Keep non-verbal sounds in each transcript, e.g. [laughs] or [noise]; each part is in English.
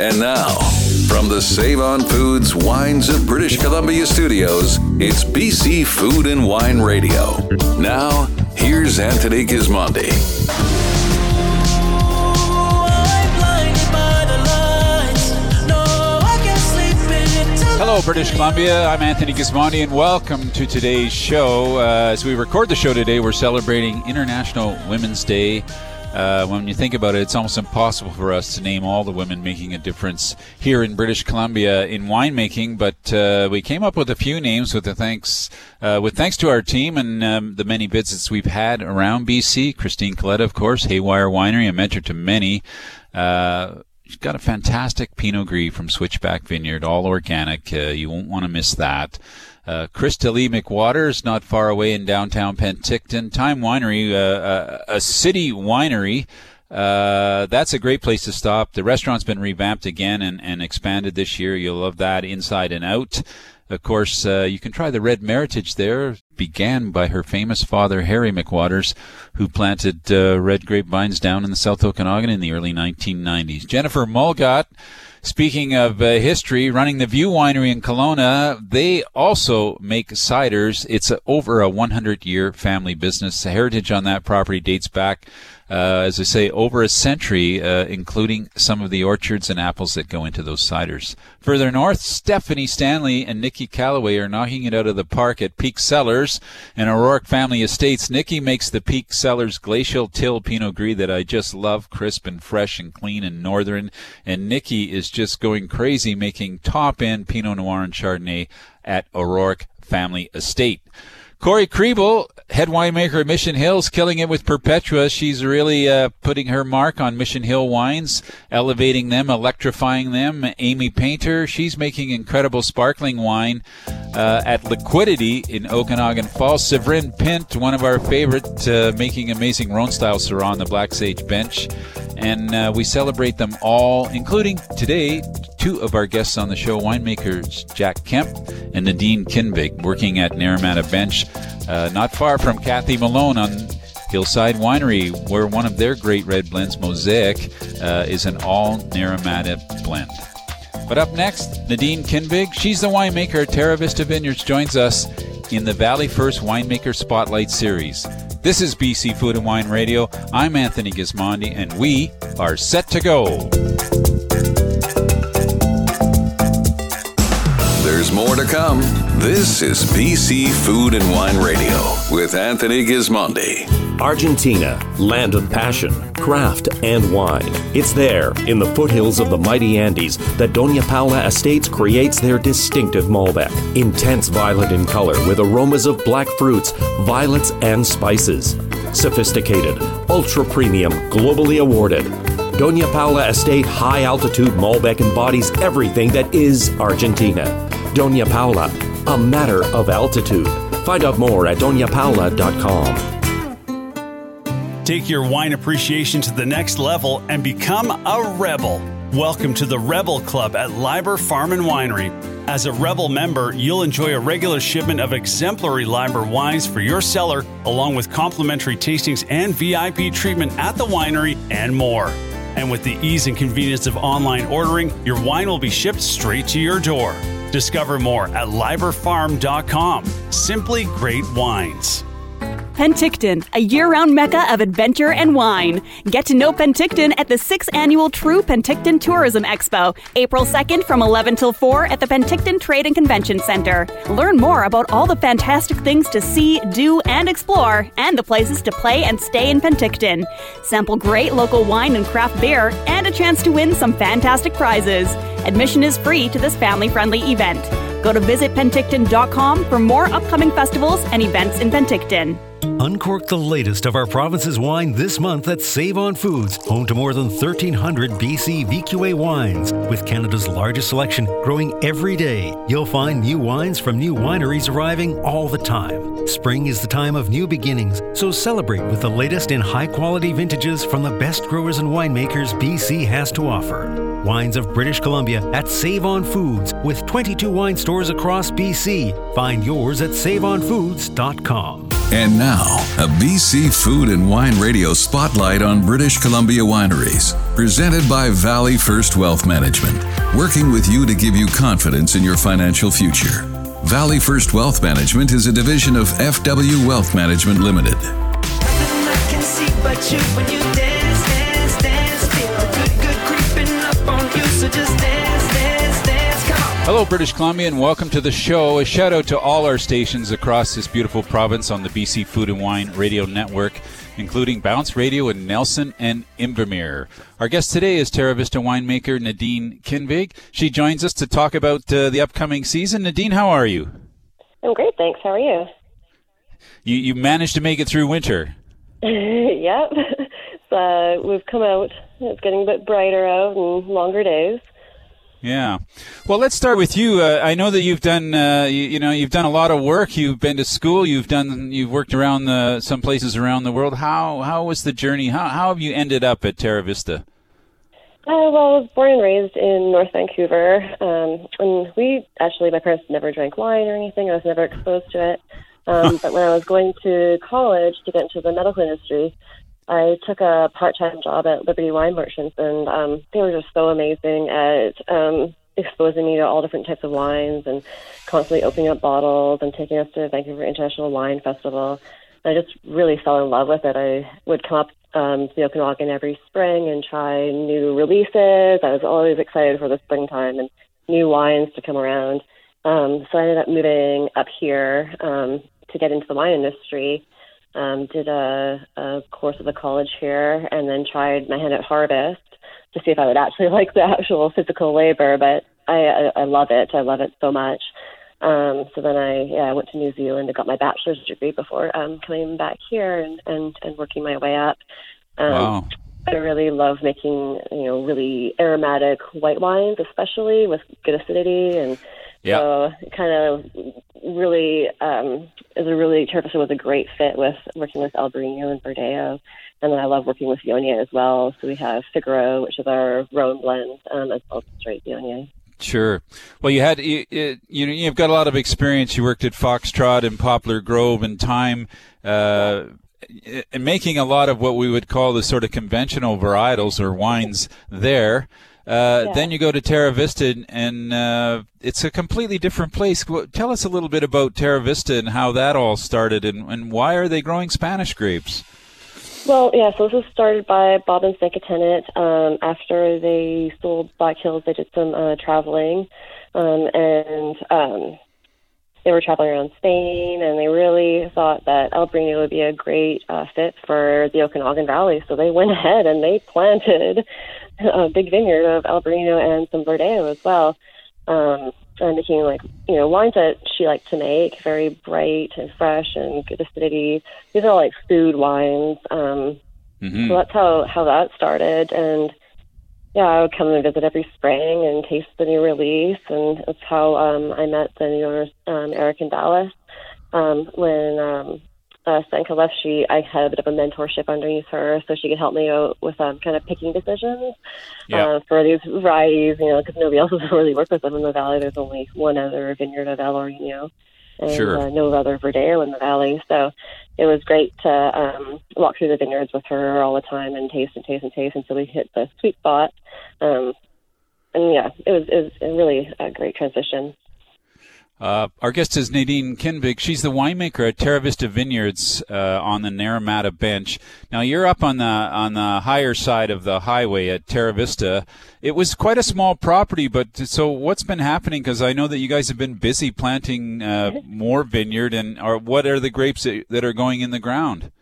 And now, from the Save On Foods Wines of British Columbia studios, it's BC Food and Wine Radio. Now, here's Anthony Gismondi. Hello, British Columbia. I'm Anthony Gismondi, and welcome to today's show. Uh, as we record the show today, we're celebrating International Women's Day. Uh, when you think about it, it's almost impossible for us to name all the women making a difference here in British Columbia in winemaking. But uh, we came up with a few names with thanks, uh, with thanks to our team and um, the many visits we've had around BC. Christine Coletta, of course, Haywire Winery, a mentor to many. Uh, she's got a fantastic Pinot Gris from Switchback Vineyard, all organic. Uh, you won't want to miss that. Uh, Krista Lee McWatters, not far away in downtown Penticton. Time Winery, uh, uh, a city winery. Uh, that's a great place to stop. The restaurant's been revamped again and, and expanded this year. You'll love that inside and out. Of course, uh, you can try the red meritage there. Began by her famous father, Harry McWatters, who planted uh, red grapevines down in the South Okanagan in the early 1990s. Jennifer Molgat, Speaking of uh, history, running the View Winery in Kelowna, they also make ciders. It's a, over a 100 year family business. The heritage on that property dates back, as I say, over a century, uh, including some of the orchards and apples that go into those ciders. Further north, Stephanie Stanley and Nikki Callaway are knocking it out of the park at Peak Cellars and O'Rourke Family Estates. Nikki makes the Peak Cellars Glacial Till Pinot Gris that I just love, crisp and fresh and clean and northern. And Nikki is just going crazy making top end Pinot Noir and Chardonnay at O'Rourke Family Estate. Corey Krehbiel, head winemaker at Mission Hills, killing it with Perpetua. She's really uh, putting her mark on Mission Hill wines, elevating them, electrifying them. Amy Painter, she's making incredible sparkling wine uh, at Liquidity in Okanagan Falls. Severine Pinte, one of our favorite, uh, making amazing Rhone style Syrah on the Black Sage bench. And uh, we celebrate them all, including today two of our guests on the show, winemakers Jack Kemp and Nadine Kinvig, working at Naramata Bench, uh, not far from Kathy Malone on Hillside Winery, where one of their great red blends, Mosaic, uh, is an all Naramata blend. But up next, Nadine Kinvig, she's the winemaker at Terra Vista Vineyards, joins us in the Valley First Winemaker Spotlight Series. This is BC Food and Wine Radio. I'm Anthony Gismondi, and we are set to go. There's more to come. This is BC Food and Wine Radio with Anthony Gismondi. Argentina, land of passion, craft, and wine. It's there, in the foothills of the mighty Andes, that Doña Paula Estates creates their distinctive Malbec. Intense violet in color with aromas of black fruits, violets, and spices. Sophisticated, ultra premium, globally awarded. Doña Paula Estate High Altitude Malbec embodies everything that is Argentina. Doña Paula, a matter of altitude. Find out more at doñapaula.com. Take your wine appreciation to the next level and become a rebel. Welcome to the Rebel Club at Liber Farm and Winery. As a Rebel member, you'll enjoy a regular shipment of exemplary Liber wines for your cellar, along with complimentary tastings and VIP treatment at the winery and more. And with the ease and convenience of online ordering, your wine will be shipped straight to your door. Discover more at liberfarm.com. Simply great wines. Penticton, a year round mecca of adventure and wine. Get to know Penticton at the 6th Annual True Penticton Tourism Expo, April 2nd from 11 till 4 at the Penticton Trade and Convention Center. Learn more about all the fantastic things to see, do, and explore, and the places to play and stay in Penticton. Sample great local wine and craft beer, and a chance to win some fantastic prizes. Admission is free to this family friendly event. Go to visitpenticton.com for more upcoming festivals and events in Penticton. Uncork the latest of our province's wine this month at Save On Foods, home to more than 1,300 BC VQA wines. With Canada's largest selection growing every day, you'll find new wines from new wineries arriving all the time. Spring is the time of new beginnings, so celebrate with the latest in high quality vintages from the best growers and winemakers BC has to offer. Wines of British Columbia at Save On Foods with 22 wine stores across BC. Find yours at saveonfoods.com. And now, a BC Food and Wine Radio spotlight on British Columbia wineries, presented by Valley First Wealth Management, working with you to give you confidence in your financial future. Valley First Wealth Management is a division of FW Wealth Management Limited. Hello, British Columbia, and welcome to the show. A shout out to all our stations across this beautiful province on the BC Food and Wine Radio Network, including Bounce Radio in Nelson and Invermere. Our guest today is Terra Vista winemaker Nadine Kinvig. She joins us to talk about uh, the upcoming season. Nadine, how are you? I'm great, thanks. How are you? You, you managed to make it through winter. [laughs] yep. [laughs] So we've come out. It's getting a bit brighter out and longer days. Yeah. Well, let's start with you. Uh, I know that you've done, uh, you, you, know, you've done a lot of work. You've been to school. You've done, you've worked around the, some places around the world. How, how was the journey? How, how have you ended up at Terra Vista? Uh, well, I was born and raised in North Vancouver, um, and we actually, my parents never drank wine or anything. I was never exposed to it. Um, [laughs] but when I was going to college to get into the medical industry, I took a part-time job at Liberty Wine Merchants, and um, they were just so amazing at um, exposing me to all different types of wines and constantly opening up bottles and taking us to the Vancouver International Wine Festival. I just really fell in love with it. I would come up um, to the Okanagan every spring and try new releases. I was always excited for the springtime and new wines to come around. Um, so I ended up moving up here um, to get into the wine industry um, did a, a course at the college here, and then tried my hand at Harvest to see if I would actually [laughs] like the actual physical labor. But I, I, I love it. I love it so much. Um, so then I yeah I went to New Zealand and got my bachelor's degree before um, coming back here and, and, and working my way up. Um, wow. I really love making you know really aromatic white wines, especially with good acidity and yeah. So kind of really um, is a really Terra was a great fit with working with Albarino and Verdejo, and then I love working with Viognier as well. So we have Figaro, which is our Rhone blend, um, as well as straight Viognier. Sure. Well, you had you, you you've got a lot of experience. You worked at Foxtrot and Poplar Grove and Time, uh, and making a lot of what we would call the sort of conventional varietals or wines there. Uh, yeah. Then you go to Terra Vista, and uh, it's a completely different place. Tell us a little bit about Terra Vista and how that all started, and, and why are they growing Spanish grapes? Well, yeah, so this was started by Bob and Senka Tennant. Um, after they sold Black Hills, they did some uh, traveling, um, and um, they were traveling around Spain, and they really thought that Albarino would be a great uh, fit for the Okanagan Valley. So they went [laughs] ahead and they planted a big vineyard of Albarino and some Verdejo as well. Um, and making like you know wines that she liked to make, very bright and fresh and good acidity. These are all like food wines. Um, mm-hmm. So that's how how that started. And yeah, I would come and visit every spring and taste the new release. And that's how um, I met the new owners, um, Eric and Dallas, um, when um, uh, Senka left, she I had a bit of a mentorship underneath her, so she could help me out with um, kind of picking decisions yeah. uh, for these varieties. You know, because nobody else [laughs] has really worked with them in the valley. There's only one other vineyard of Albarino and sure. uh, no other Verdejo in the valley. So it was great to um, walk through the vineyards with her all the time and taste and taste and taste until we hit the sweet spot. Um, and yeah, it was it was really a great transition. Uh, our guest is Nadine Kinvig. She's the winemaker at Terra Vista Vineyards uh, on the Naramata Bench. Now you're up on the on the higher side of the highway at Terra Vista. It was quite a small property, but so what's been happening? Because I know that you guys have been busy planting uh, more vineyard, and or what are the grapes that, that are going in the ground?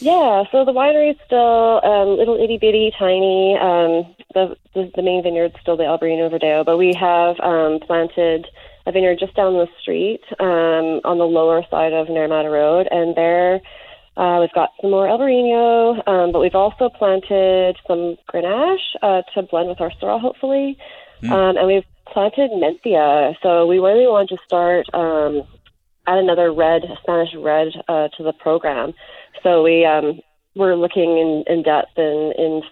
Yeah, so the winery is still um, little itty bitty, tiny. Um, the, the, the main vineyard's still the Albarino Verdejo, but we have um, planted a vineyard just down the street um, on the lower side of Naramata Road, and there uh, we've got some more Albarino, um, but we've also planted some Grenache uh, to blend with our Syrah, hopefully, mm. um, and we've planted Mencia. So we really want to start um, add another red, Spanish red, uh, to the program. So we um, we're looking in, in depth in, in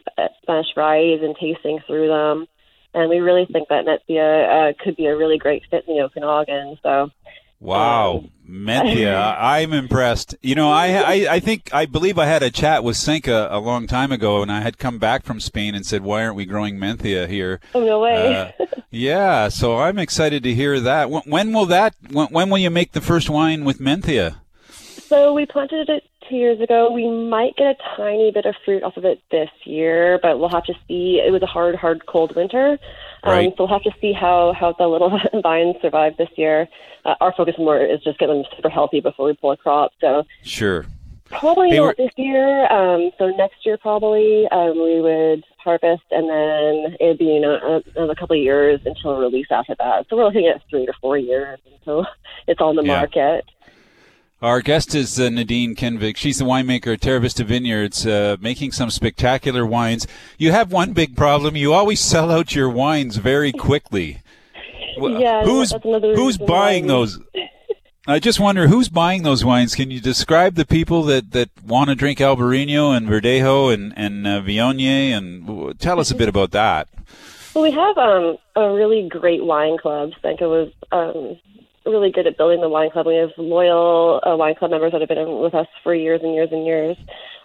Spanish varieties and tasting through them and we really think that Mencia uh, could be a really great fit in the Okanagan. So Wow, um, Menthia, [laughs] I'm impressed. You know, I, I I think I believe I had a chat with Senka a long time ago, and I had come back from Spain and said, "Why aren't we growing Menthia here?" Oh no way! Uh, [laughs] yeah, so I'm excited to hear that. When, when will that? When, when will you make the first wine with Menthia? So we planted it two years ago. We might get a tiny bit of fruit off of it this year, but we'll have to see. It was a hard, hard, cold winter, um, right. so we'll have to see how how the little [laughs] vines survive this year. Uh, our focus more is just getting them super healthy before we pull a crop. So sure, probably hey, not this year. Um, so next year probably um, we would harvest, and then it'd be you know, a, couple of years until release after that. So we're looking at three to four years until [laughs] it's on the yeah. market. Our guest is uh, Nadine Kinvig. She's the winemaker at Terra Vista Vineyards, uh, making some spectacular wines. You have one big problem: you always sell out your wines very quickly. yeah, who's who's buying those? I just wonder who's buying those wines. Can you describe the people that, that want to drink Albarino and Verdejo and and uh, Viognier and tell us a bit about that. Well, we have um, a really great wine club. I think it was um, really good at building the wine club. We have loyal uh, wine club members that have been with us for years and years and years.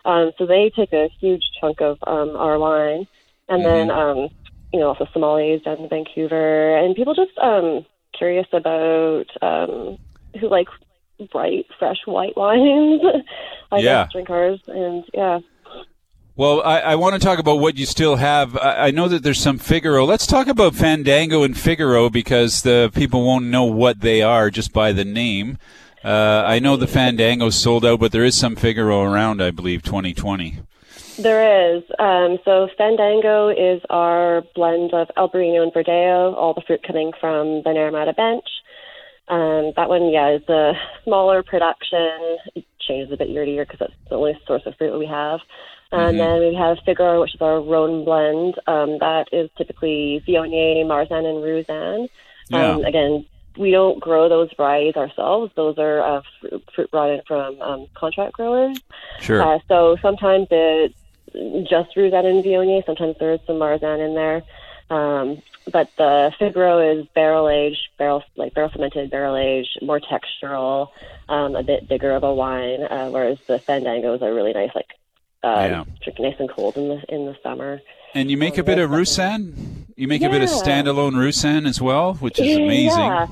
Um, so they take a huge chunk of um, our wine, and mm-hmm. then um, you know also sommeliers down in Vancouver, and people just um, curious about um, who like bright, fresh white wines. [laughs] I yeah. guess drink ours, and yeah. Well, I, I, want to talk about what you still have. I, I, know that there's some Figaro. Let's talk about Fandango and Figaro because the people won't know what they are just by the name. Uh, I know the Fandango's sold out, but there is some Figaro around, I believe, 2020. There is. Um, so Fandango is our blend of Albarino and Verdejo, all the fruit coming from the Naramata bench. Um, that one, yeah, is a smaller production. It changes a bit year to year because that's the only source of fruit we have. And mm-hmm. then we have Figaro, which is our Rhone blend. Um, that is typically Viognier, Marsanne, and Roussanne. Yeah. Um, again, we don't grow those varieties ourselves. Those are uh, fruit, fruit brought in from um, contract growers. Sure. Uh, so sometimes it's just Roussanne and Viognier. Sometimes there's some Marsanne in there. Um, but the Figaro is barrel aged, barrel like barrel fermented, barrel aged, more textural, um, a bit bigger of a wine. Uh, whereas the Fandango is a really nice like uh, yeah. nice and cold in the in the summer. And you make a bit of Roussanne. You make yeah. a bit of standalone Roussanne as well, which is amazing. Yeah,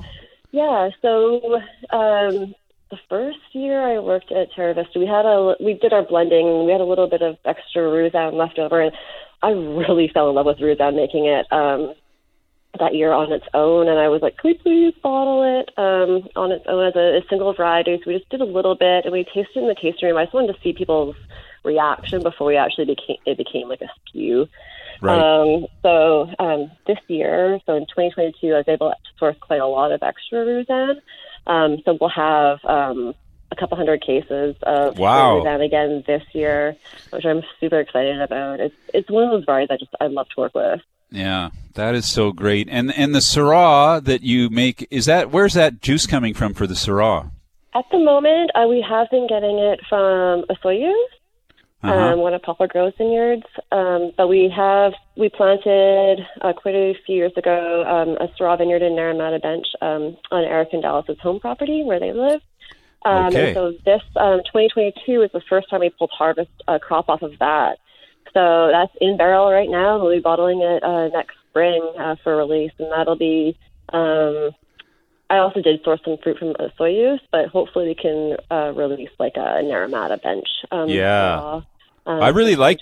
yeah. So um, the first year I worked at Terra Vista, we had a we did our blending. We had a little bit of extra Roussanne left over, and I really fell in love with Roussanne making it. Um, that year on its own, and I was like, "Can we please bottle it um, on its own as a, a single variety?" So we just did a little bit, and we tasted in the tasting room. I just wanted to see people's reaction before we actually became it became like a SKU. Right. Um, so um, this year, so in 2022, I was able to source quite a lot of extra Roussanne. Um, so we'll have um, a couple hundred cases of wow. Again this year, which I'm super excited about. It's it's one of those varieties I just I love to work with. Yeah, that is so great. And and the Syrah that you make is that where's that juice coming from for the Syrah? At the moment, uh, we have been getting it from Osoyoos uh-huh. um, one of Poplar Grove's vineyards. Um, but we have we planted uh, quite a few years ago um, a Syrah vineyard in Naramata Bench um, on Eric and Dallas's home property where they live. Um, okay. And so this um, 2022 is the first time we pulled harvest uh, crop off of that. So that's in barrel right now. We'll be bottling it uh, next spring uh, for release, and that'll be. Um, I also did source some fruit from Osoyoos, but hopefully we can uh, release like a Naramata bench. Um, yeah. Um, I really like.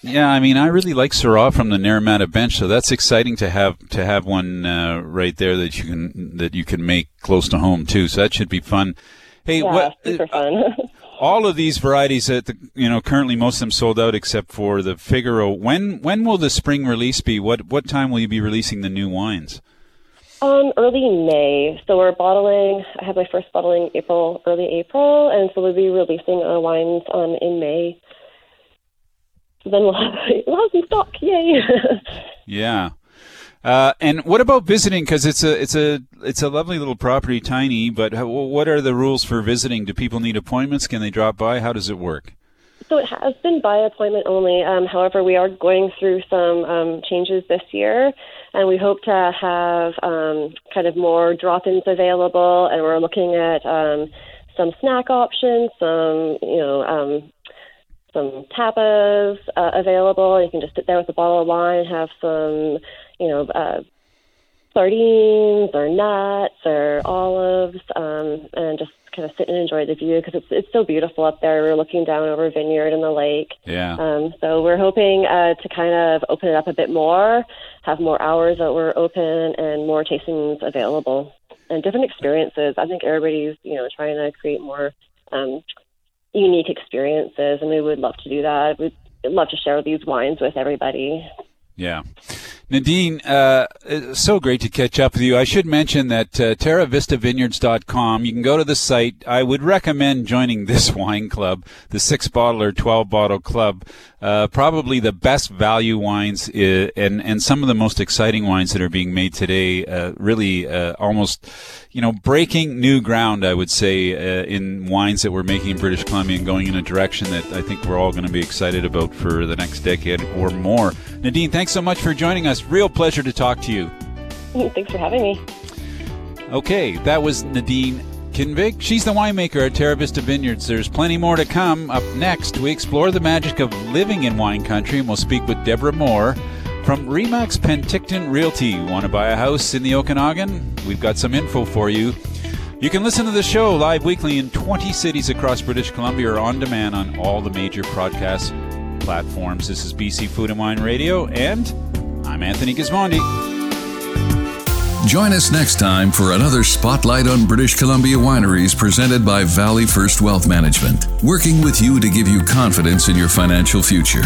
yeah, I mean, I [laughs] really like Syrah from the Naramata bench, so that's exciting to have to have one uh, right there that you can that you can make close to home too. So that should be fun. Hey, yeah, what? Super fun. [laughs] all of these varieties that the, you know currently most of them sold out except for the Figaro. When when will the spring release be? What what time will you be releasing the new wines? Um, early May. So we're bottling. I have my first bottling April, early April, and so we'll be releasing our wines um, in May. Then we'll have, [laughs] we'll have some stock. Yay! [laughs] yeah. Uh, and what about visiting? Because it's a it's a it's a lovely little property, tiny. But how, what are the rules for visiting? Do people need appointments? Can they drop by? How does it work? So it has been by appointment only. Um, however, we are going through some um, changes this year, and we hope to have um, kind of more drop-ins available. And we're looking at um, some snack options, some you know um, some tapas uh, available. You can just sit there with a bottle of wine, have some you know. Uh, sardines or nuts or olives um, and just kind of sit and enjoy the view because it's it's so beautiful up there. We're looking down over Vineyard and the lake. Yeah. Um, so we're hoping uh, to kind of open it up a bit more, have more hours that we're open, and more tastings available and different experiences. I think everybody's you know trying to create more um, unique experiences, and we would love to do that. We'd love to share these wines with everybody. Yeah. Nadine, uh, so great to catch up with you. I should mention that uh, TerraVistaVineyards.com, you can go to the site. I would recommend joining [laughs] this wine club, the six bottle or 12 bottle club. Uh, probably the best value wines uh, and, and some of the most exciting wines that are being made today. Uh, really uh, almost, you know, breaking new ground, I would say, uh, in wines that we're making in British Columbia and going in a direction that I think we're all going to be excited about for the next decade or more. Nadine, thanks so much for joining us. Real pleasure to talk to you. Thanks for having me. Okay, that was Nadine Kinvig. She's the winemaker at Terra Vista Vineyards. There's plenty more to come. Up next, we explore the magic of living in wine country, and we'll speak with Deborah Moore from Remax Penticton Realty. Want to buy a house in the Okanagan? We've got some info for you. You can listen to the show live weekly in 20 cities across British Columbia or on demand on all the major broadcast platforms. This is BC Food and Wine Radio, and I'm Anthony Gismondi. Join us next time for another Spotlight on British Columbia Wineries presented by Valley First Wealth Management, working with you to give you confidence in your financial future.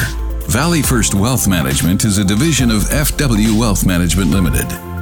Valley First Wealth Management is a division of FW Wealth Management Limited.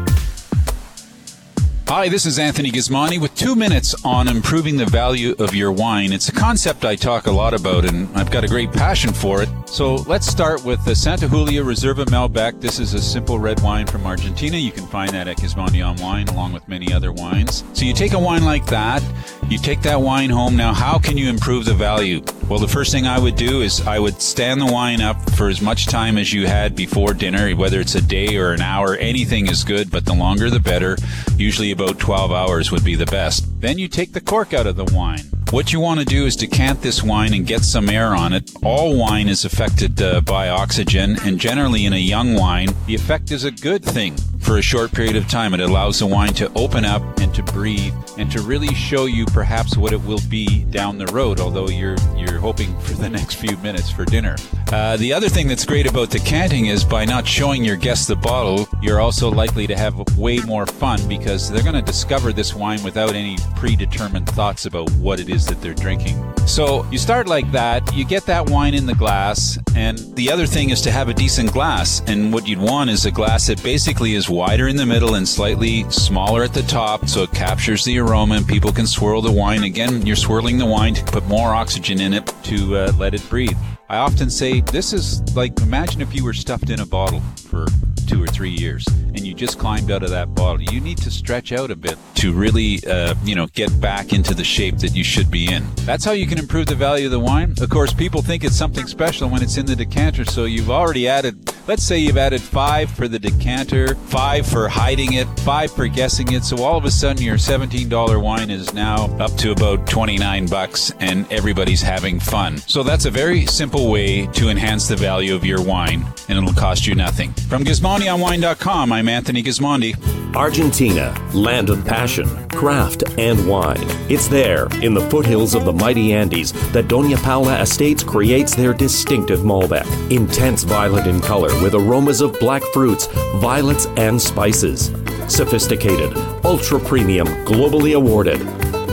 Hi, this is Anthony Gismondi with two minutes on improving the value of your wine. It's a concept I talk a lot about, and I've got a great passion for it. So let's start with the Santa Julia Reserva Malbec. This is a simple red wine from Argentina. You can find that at Gismondi on Wine, along with many other wines. So you take a wine like that, you take that wine home. Now, how can you improve the value? Well, the first thing I would do is I would stand the wine up for as much time as you had before dinner, whether it's a day or an hour. Anything is good, but the longer the better. Usually about 12 hours would be the best. Then you take the cork out of the wine. What you want to do is decant this wine and get some air on it. All wine is affected uh, by oxygen, and generally in a young wine, the effect is a good thing for a short period of time. It allows the wine to open up and to breathe and to really show you perhaps what it will be down the road, although you're you're hoping for the [laughs] next few minutes for dinner. Uh, the other thing that's great about decanting is by not showing your guests the bottle, you're also likely to have way more fun because they're going to discover this wine without any predetermined thoughts about what it is that they're drinking. So you start like that, you get that wine in the glass, and the other thing is to have a decent glass. And what you'd want is a glass that basically is wider in the middle and slightly smaller at the top so it captures the aroma and people can swirl the wine. Again, you're swirling the wine to put more oxygen in it to uh, let it breathe. I often say this is like imagine if you were stuffed in a bottle for two or three years and you just climbed out of that bottle. You need to stretch out a bit to really, uh, you know, get back into the shape that you should be in. That's how you can improve the value of the wine. Of course, people think it's something special when it's in the decanter, so you've already added, let's say you've added five for the decanter, five for hiding it, five for guessing it. So all of a sudden, your $17 wine is now up to about 29 bucks, and everybody's having fun. So that's a very simple way to enhance the value of your wine, and it'll cost you nothing. From GismondiOnWine.com, I'm Anthony Gismondi. Argentina, land of passion, craft, and wine. It's there, in the foothills of the mighty Andes, that Doña Paula Estates creates their distinctive Malbec. Intense violet in color with aromas of black fruits, violets, and spices. Sophisticated, ultra premium, globally awarded.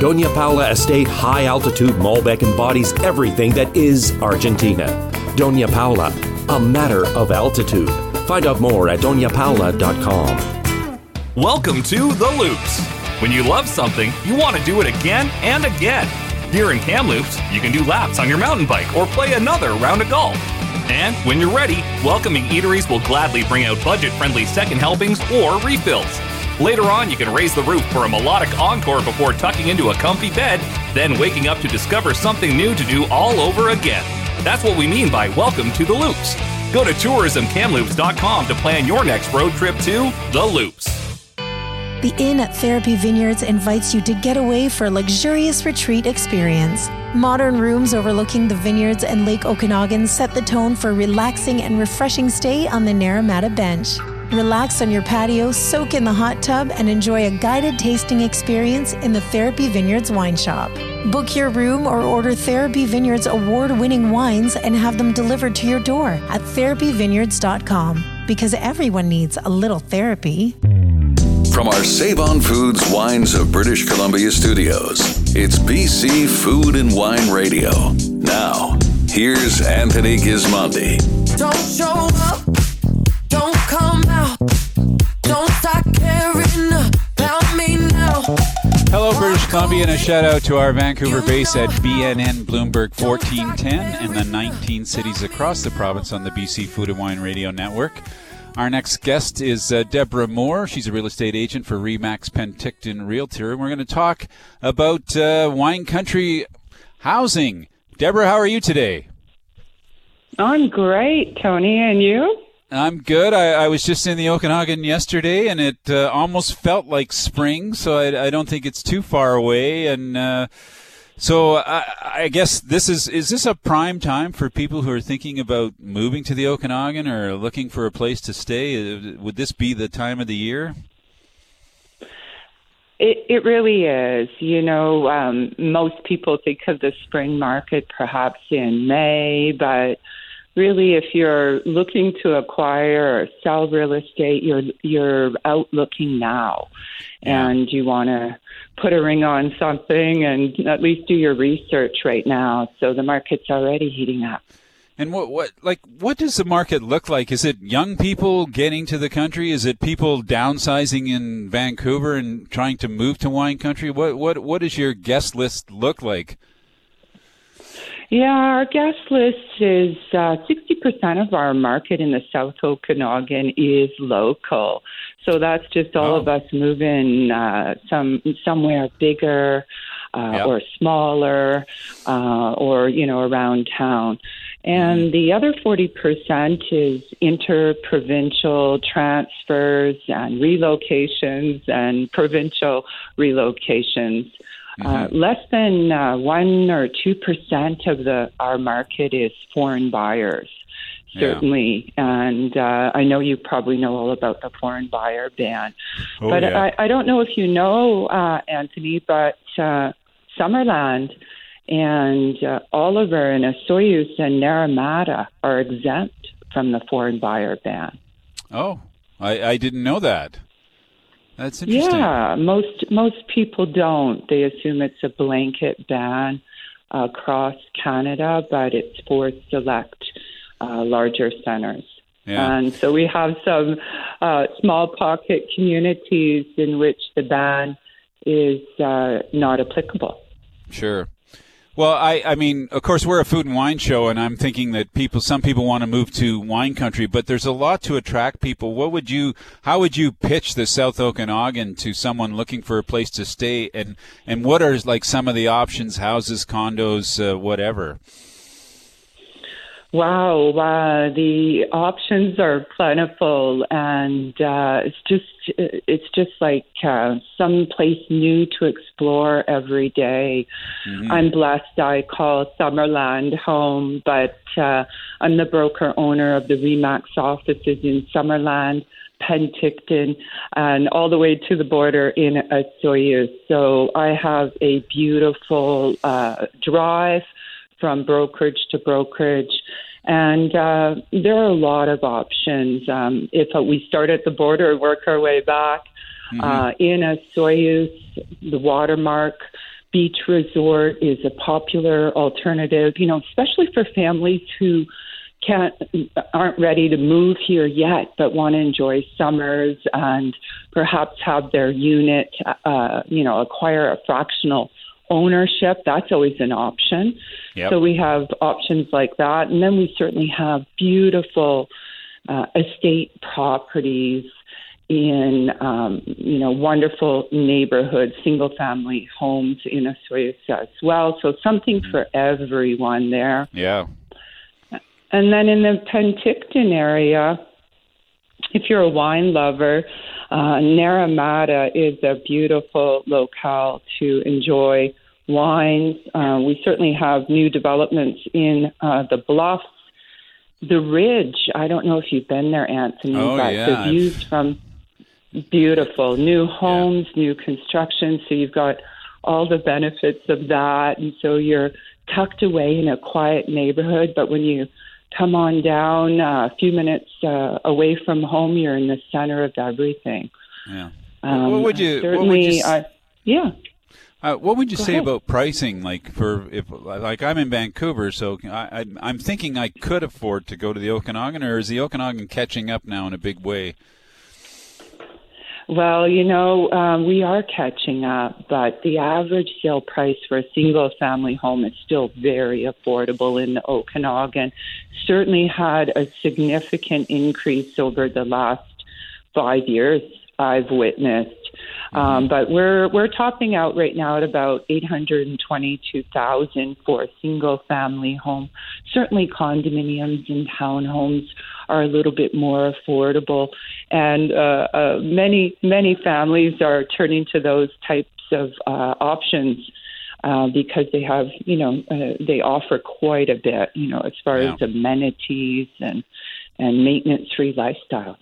Doña Paula Estate High Altitude Malbec embodies everything that is Argentina. Doña Paula, a matter of altitude. Find out more at doñapaula.com. Welcome to The Loops. When you love something, you want to do it again and again. Here in Kamloops, you can do laps on your mountain bike or play another round of golf. And when you're ready, welcoming eateries will gladly bring out budget friendly second helpings or refills. Later on, you can raise the roof for a melodic encore before tucking into a comfy bed, then waking up to discover something new to do all over again. That's what we mean by welcome to the Loops. Go to tourismkamloops.com to plan your next road trip to the Loops. The Inn at Therapy Vineyards invites you to get away for a luxurious retreat experience. Modern rooms overlooking the vineyards and Lake Okanagan set the tone for a relaxing and refreshing stay on the Naramata Bench. Relax on your patio, soak in the hot tub, and enjoy a guided tasting experience in the Therapy Vineyards wine shop. Book your room or order Therapy Vineyards award winning wines and have them delivered to your door at therapyvineyards.com because everyone needs a little therapy. From our Save on Foods Wines of British Columbia studios, it's BC Food and Wine Radio. Now, here's Anthony Gismondi. Don't show up, don't come out, don't start caring about me now. Hello, British Columbia, and a shout out to our Vancouver base at BNN Bloomberg 1410 and the 19 cities across the province on the BC Food and Wine Radio Network. Our next guest is uh, Deborah Moore. She's a real estate agent for Remax Penticton Realtor, and we're going to talk about uh, wine country housing. Deborah, how are you today? I'm great, Tony, and you? I'm good. I, I was just in the Okanagan yesterday, and it uh, almost felt like spring, so I, I, don't think it's too far away. And uh, so I, I, guess this is is this a prime time for people who are thinking about moving to the Okanagan or looking for a place to stay? Uh, would this be the time of the year? It, it really is. You know, um, most people think of the spring market perhaps in May, but really, if you're looking to acquire or sell real estate, you're you're out looking now, and you want to put a ring on something and at least do your research right now. So the market's already heating up. And what what like what does the market look like? Is it young people getting to the country? Is it people downsizing in Vancouver and trying to move to wine country? What what what does your guest list look like? Yeah, our guest list is uh, 60% of our market in the South Okanagan is local. So that's just all oh. of us moving uh, some somewhere bigger uh, yep. or smaller uh, or, you know, around town. And mm-hmm. the other 40% is interprovincial transfers and relocations and provincial relocations. Uh, mm-hmm. Uh, less than uh, one or two percent of the our market is foreign buyers, certainly. Yeah. And uh, I know you probably know all about the foreign buyer ban, oh, but yeah. I, I don't know if you know, uh, Anthony, but uh, Summerland and uh, Oliver and Osoyoos and Naramata are exempt from the foreign buyer ban. Oh, I, I didn't know that. That's interesting. Yeah, most most people don't. They assume it's a blanket ban across Canada, but it's for select uh, larger centers. Yeah. And so we have some uh, small pocket communities in which the ban is uh, not applicable. Sure. Well, I, I mean, of course, we're a food and wine show, and I'm thinking that people, some people want to move to wine country, but there's a lot to attract people. What would you, how would you pitch the South Okanagan to someone looking for a place to stay, and and what are like some of the options, houses, condos, uh, whatever? Wow, uh, the options are plentiful, and uh, it's just it's just like uh, some place new to explore every day. Mm-hmm. I'm blessed. I call Summerland home, but uh, I'm the broker owner of the Remax offices in Summerland. Penticton and all the way to the border in Osoyoos. So I have a beautiful uh, drive from brokerage to brokerage. And uh, there are a lot of options. Um, if uh, we start at the border and work our way back, mm-hmm. uh, in Osoyoos, the Watermark Beach Resort is a popular alternative, you know, especially for families who can't aren't ready to move here yet, but want to enjoy summers and perhaps have their unit, uh, you know, acquire a fractional ownership, that's always an option. Yep. So we have options like that. And then we certainly have beautiful uh, estate properties in, um, you know, wonderful neighborhoods, single family homes in Osoyoos as well. So something mm-hmm. for everyone there. Yeah. And then in the Penticton area, if you're a wine lover, uh, Naramata is a beautiful locale to enjoy wines. Uh, we certainly have new developments in uh, the Bluffs, the Ridge. I don't know if you've been there, Anthony, Oh, but yeah, the views from beautiful new homes, new construction. So you've got all the benefits of that, and so you're tucked away in a quiet neighborhood. But when you come on down uh, a few minutes uh, away from home, you're in the center of everything. Yeah. Um, what would you? What Certainly, would you uh, yeah. Uh, what would you Go say ahead. about pricing? Like for if like I'm in Vancouver, so I, I I'm thinking I could afford to go to the Okanagan, or is the Okanagan catching up now in a big way? Well, you know, um, we are catching up, but the average sale price for a single family home is still very affordable in the Okanagan. Certainly had a significant increase over the last five years I've witnessed. Um, but we're we're topping out right now at about eight hundred and twenty-two thousand for a single-family home. Certainly, condominiums and townhomes are a little bit more affordable, and uh, uh, many many families are turning to those types of uh, options. Uh, because they have, you know, uh, they offer quite a bit, you know, as far Yeah. as amenities and and maintenance-free lifestyle.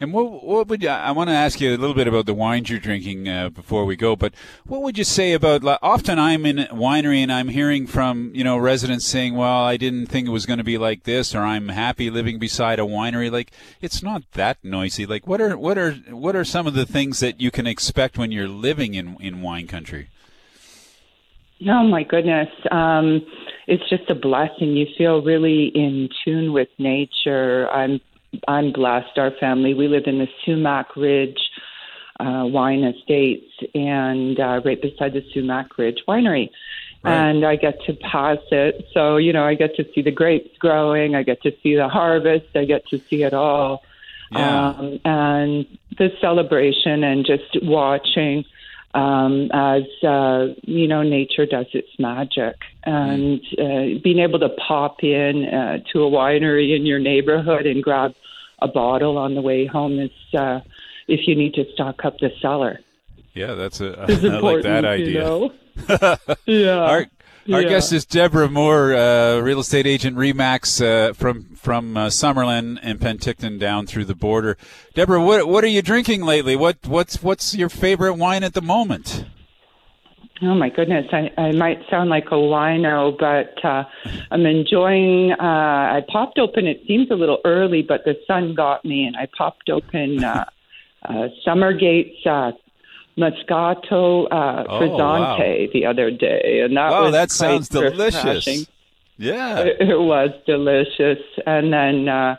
And what what would you, I want to ask you a little bit about the wines you're drinking uh, before we go? But what would you say about? like, Often I'm in a winery and I'm hearing from you know residents saying, "Well, I didn't think it was going to be like this," or "I'm happy living beside a winery." Like it's not that noisy. Like what are what are what are some of the things that you can expect when you're living in in wine country? Oh my goodness. Um, it's just a blessing. You feel really in tune with nature. I'm I'm blessed. Our family, we live in the Sumac Ridge uh, wine estates and uh, right beside the Sumac Ridge winery. And I get to pass it. So, you know, I get to see the grapes growing. I get to see the harvest. I get to see it all. Yeah. Um, and the celebration and just watching um, as uh, you know nature does its magic, and uh, being able to pop in uh, to a winery in your neighborhood and grab a bottle on the way home is uh, if you need to stock up the cellar. Yeah, that's a [laughs] I like that important, you idea. know? [laughs] yeah. Our, our Yeah. guest is Deborah Moore, uh, real estate agent Remax uh, from from uh, Summerland and Penticton down through the border. Deborah, what what are you drinking lately? What what's what's your favorite wine at the moment? Oh my goodness, I, I might sound like a wino, but uh, I'm enjoying. Uh, I popped open. It seems a little early, but the sun got me, and I popped open uh, [laughs] uh, Summergate's uh, Moscato uh, Oh, Frizzante the other day, and that oh, was that sounds delicious. Yeah. It, it was delicious, and then. Uh,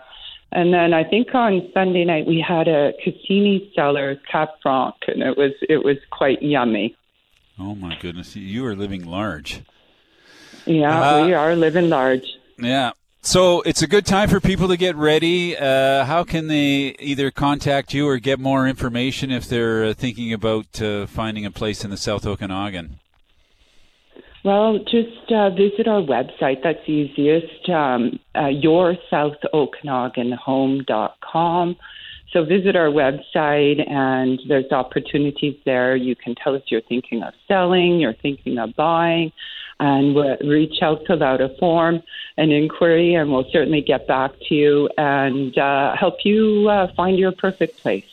and then I think on Sunday night we had a Cassini Cellars Cab Franc, and it was it was quite yummy. Oh my goodness, you are living large. Yeah, Uh, we are living large. Yeah. So it's a good time for people to get ready. Uh, how can they either contact you or get more information if they're uh, thinking about uh, finding a place in the South Okanagan? Well, just uh, visit our website. That's easiest. Um, uh, YourSouthOkanaganHome.com. So visit our website, and there's opportunities there. You can tell us you're thinking of selling, you're thinking of buying, and we'll reach out, to out a form, an inquiry, and we'll certainly get back to you and uh, help you uh, find your perfect place.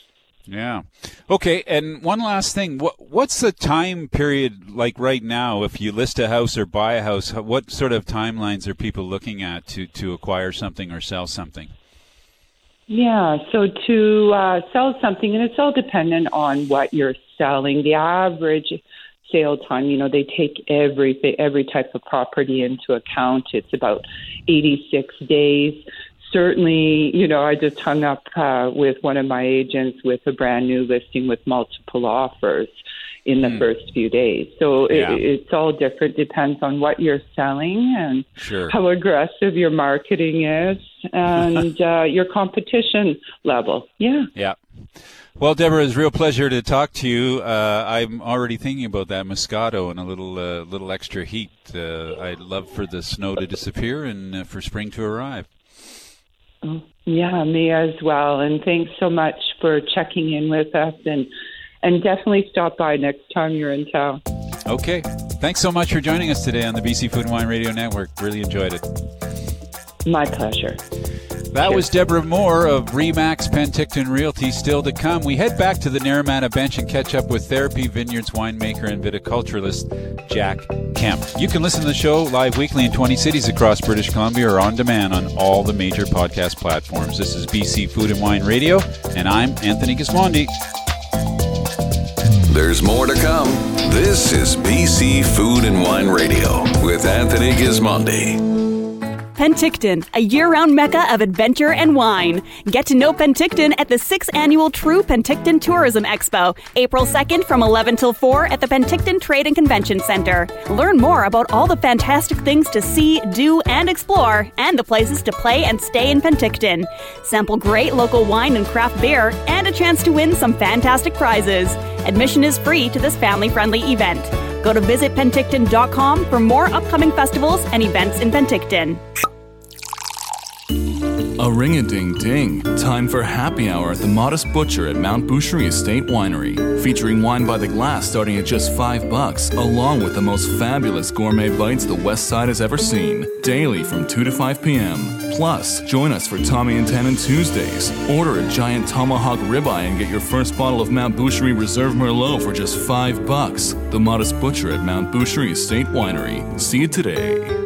Yeah. Okay. And one last thing. What what's the time period like right now? If you list a house or buy a house, what sort of timelines are people looking at to to acquire something or sell something? Yeah, so to uh, sell something, and it's all dependent on what you're selling. The average sale time, you know, they take every every type of property into account. It's about 86 days. Certainly, you know, I just hung up uh, with one of my agents with a brand new listing with multiple offers in the first few days. So Yeah. it, it's all different. Depends on what you're selling and Sure. how aggressive your marketing is and [laughs] uh, your competition level. Yeah. Yeah. Well, Deborah, it's a real pleasure to talk to you. Uh, I'm already thinking about that Moscato and a little uh, little extra heat. Uh, I'd love for the snow to disappear and uh, for spring to arrive. Yeah, me as well. And thanks so much for checking in with us and and definitely stop by next time you're in town. Okay. Thanks so much for joining us today on the BC Food and Wine Radio Network. Really enjoyed it. My pleasure. That was Deborah Moore of Remax Penticton Realty. Still to come, we head back to the Naramata bench and catch up with Therapy Vineyards winemaker and viticulturalist Jack Kemp. You can listen to the show live weekly in 20 cities across British Columbia or on demand on all the major podcast platforms. This is BC Food and Wine Radio, and I'm Anthony Gismondi. There's more to come. This is BC Food and Wine Radio with Anthony Gismondi. Penticton, a year round mecca of adventure and wine. Get to know Penticton at the 6th Annual True Penticton Tourism Expo, April 2nd from 11 till 4 at the Penticton Trade and Convention Center. Learn more about all the fantastic things to see, do, and explore, and the places to play and stay in Penticton. Sample great local wine and craft beer, and a chance to win some fantastic prizes. Admission is free to this family friendly event. Go to visitpenticton.com for more upcoming festivals and events in Penticton. A ring a ding ding. Time for happy hour at the Modest Butcher at Mount Boucherie Estate Winery. Featuring wine by the glass starting at just five bucks, along with the most fabulous gourmet bites the West Side has ever seen. Daily from 2 to 5 p.m. Plus, join us for Tommy and Tannin Tuesdays. Order a giant tomahawk ribeye and get your first bottle of Mount Boucherie Reserve Merlot for just five bucks. The Modest Butcher at Mount Boucherie Estate Winery. See you today.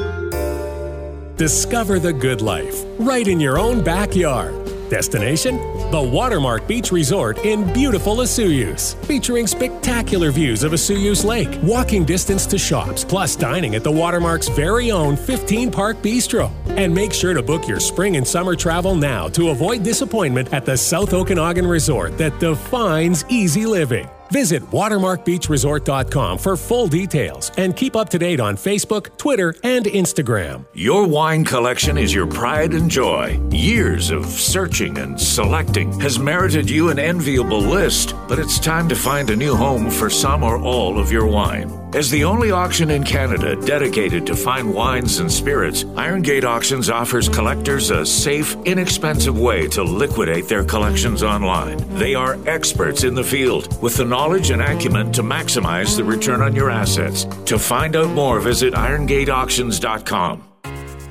Discover the good life right in your own backyard. Destination? The Watermark Beach Resort in beautiful Osoyoos, featuring spectacular views of Osoyoos Lake, walking distance to shops, plus dining at the Watermark's very own 15 Park Bistro. And make sure to book your spring and summer travel now to avoid disappointment at the South Okanagan Resort that defines easy living. Visit watermarkbeachresort.com for full details and keep up to date on Facebook, Twitter, and Instagram. Your wine collection is your pride and joy. Years of searching and selecting has merited you an enviable list, but it's time to find a new home for some or all of your wine. As the only auction in Canada dedicated to fine wines and spirits, Iron Gate Auctions offers collectors a safe, inexpensive way to liquidate their collections online. They are experts in the field with the knowledge and acumen to maximize the return on your assets. To find out more, visit irongateauctions.com.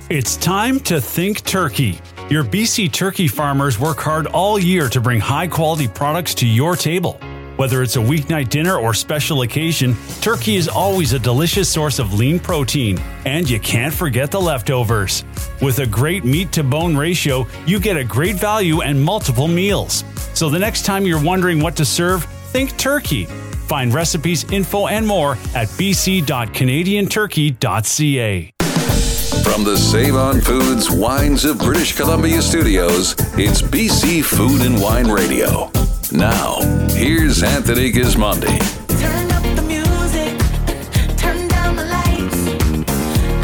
It's time to think turkey. Your BC turkey farmers work hard all year to bring high quality products to your table. Whether it's a weeknight dinner or special occasion, turkey is always a delicious source of lean protein, and you can't forget the leftovers. With a great meat to bone ratio, you get a great value and multiple meals. So the next time you're wondering what to serve, think turkey. Find recipes, info, and more at bc.canadianturkey.ca. From the Save On Foods Wines of British Columbia studios, it's BC Food and Wine Radio. Now, here's Anthony Gismondi. Turn up the music, turn down the lights.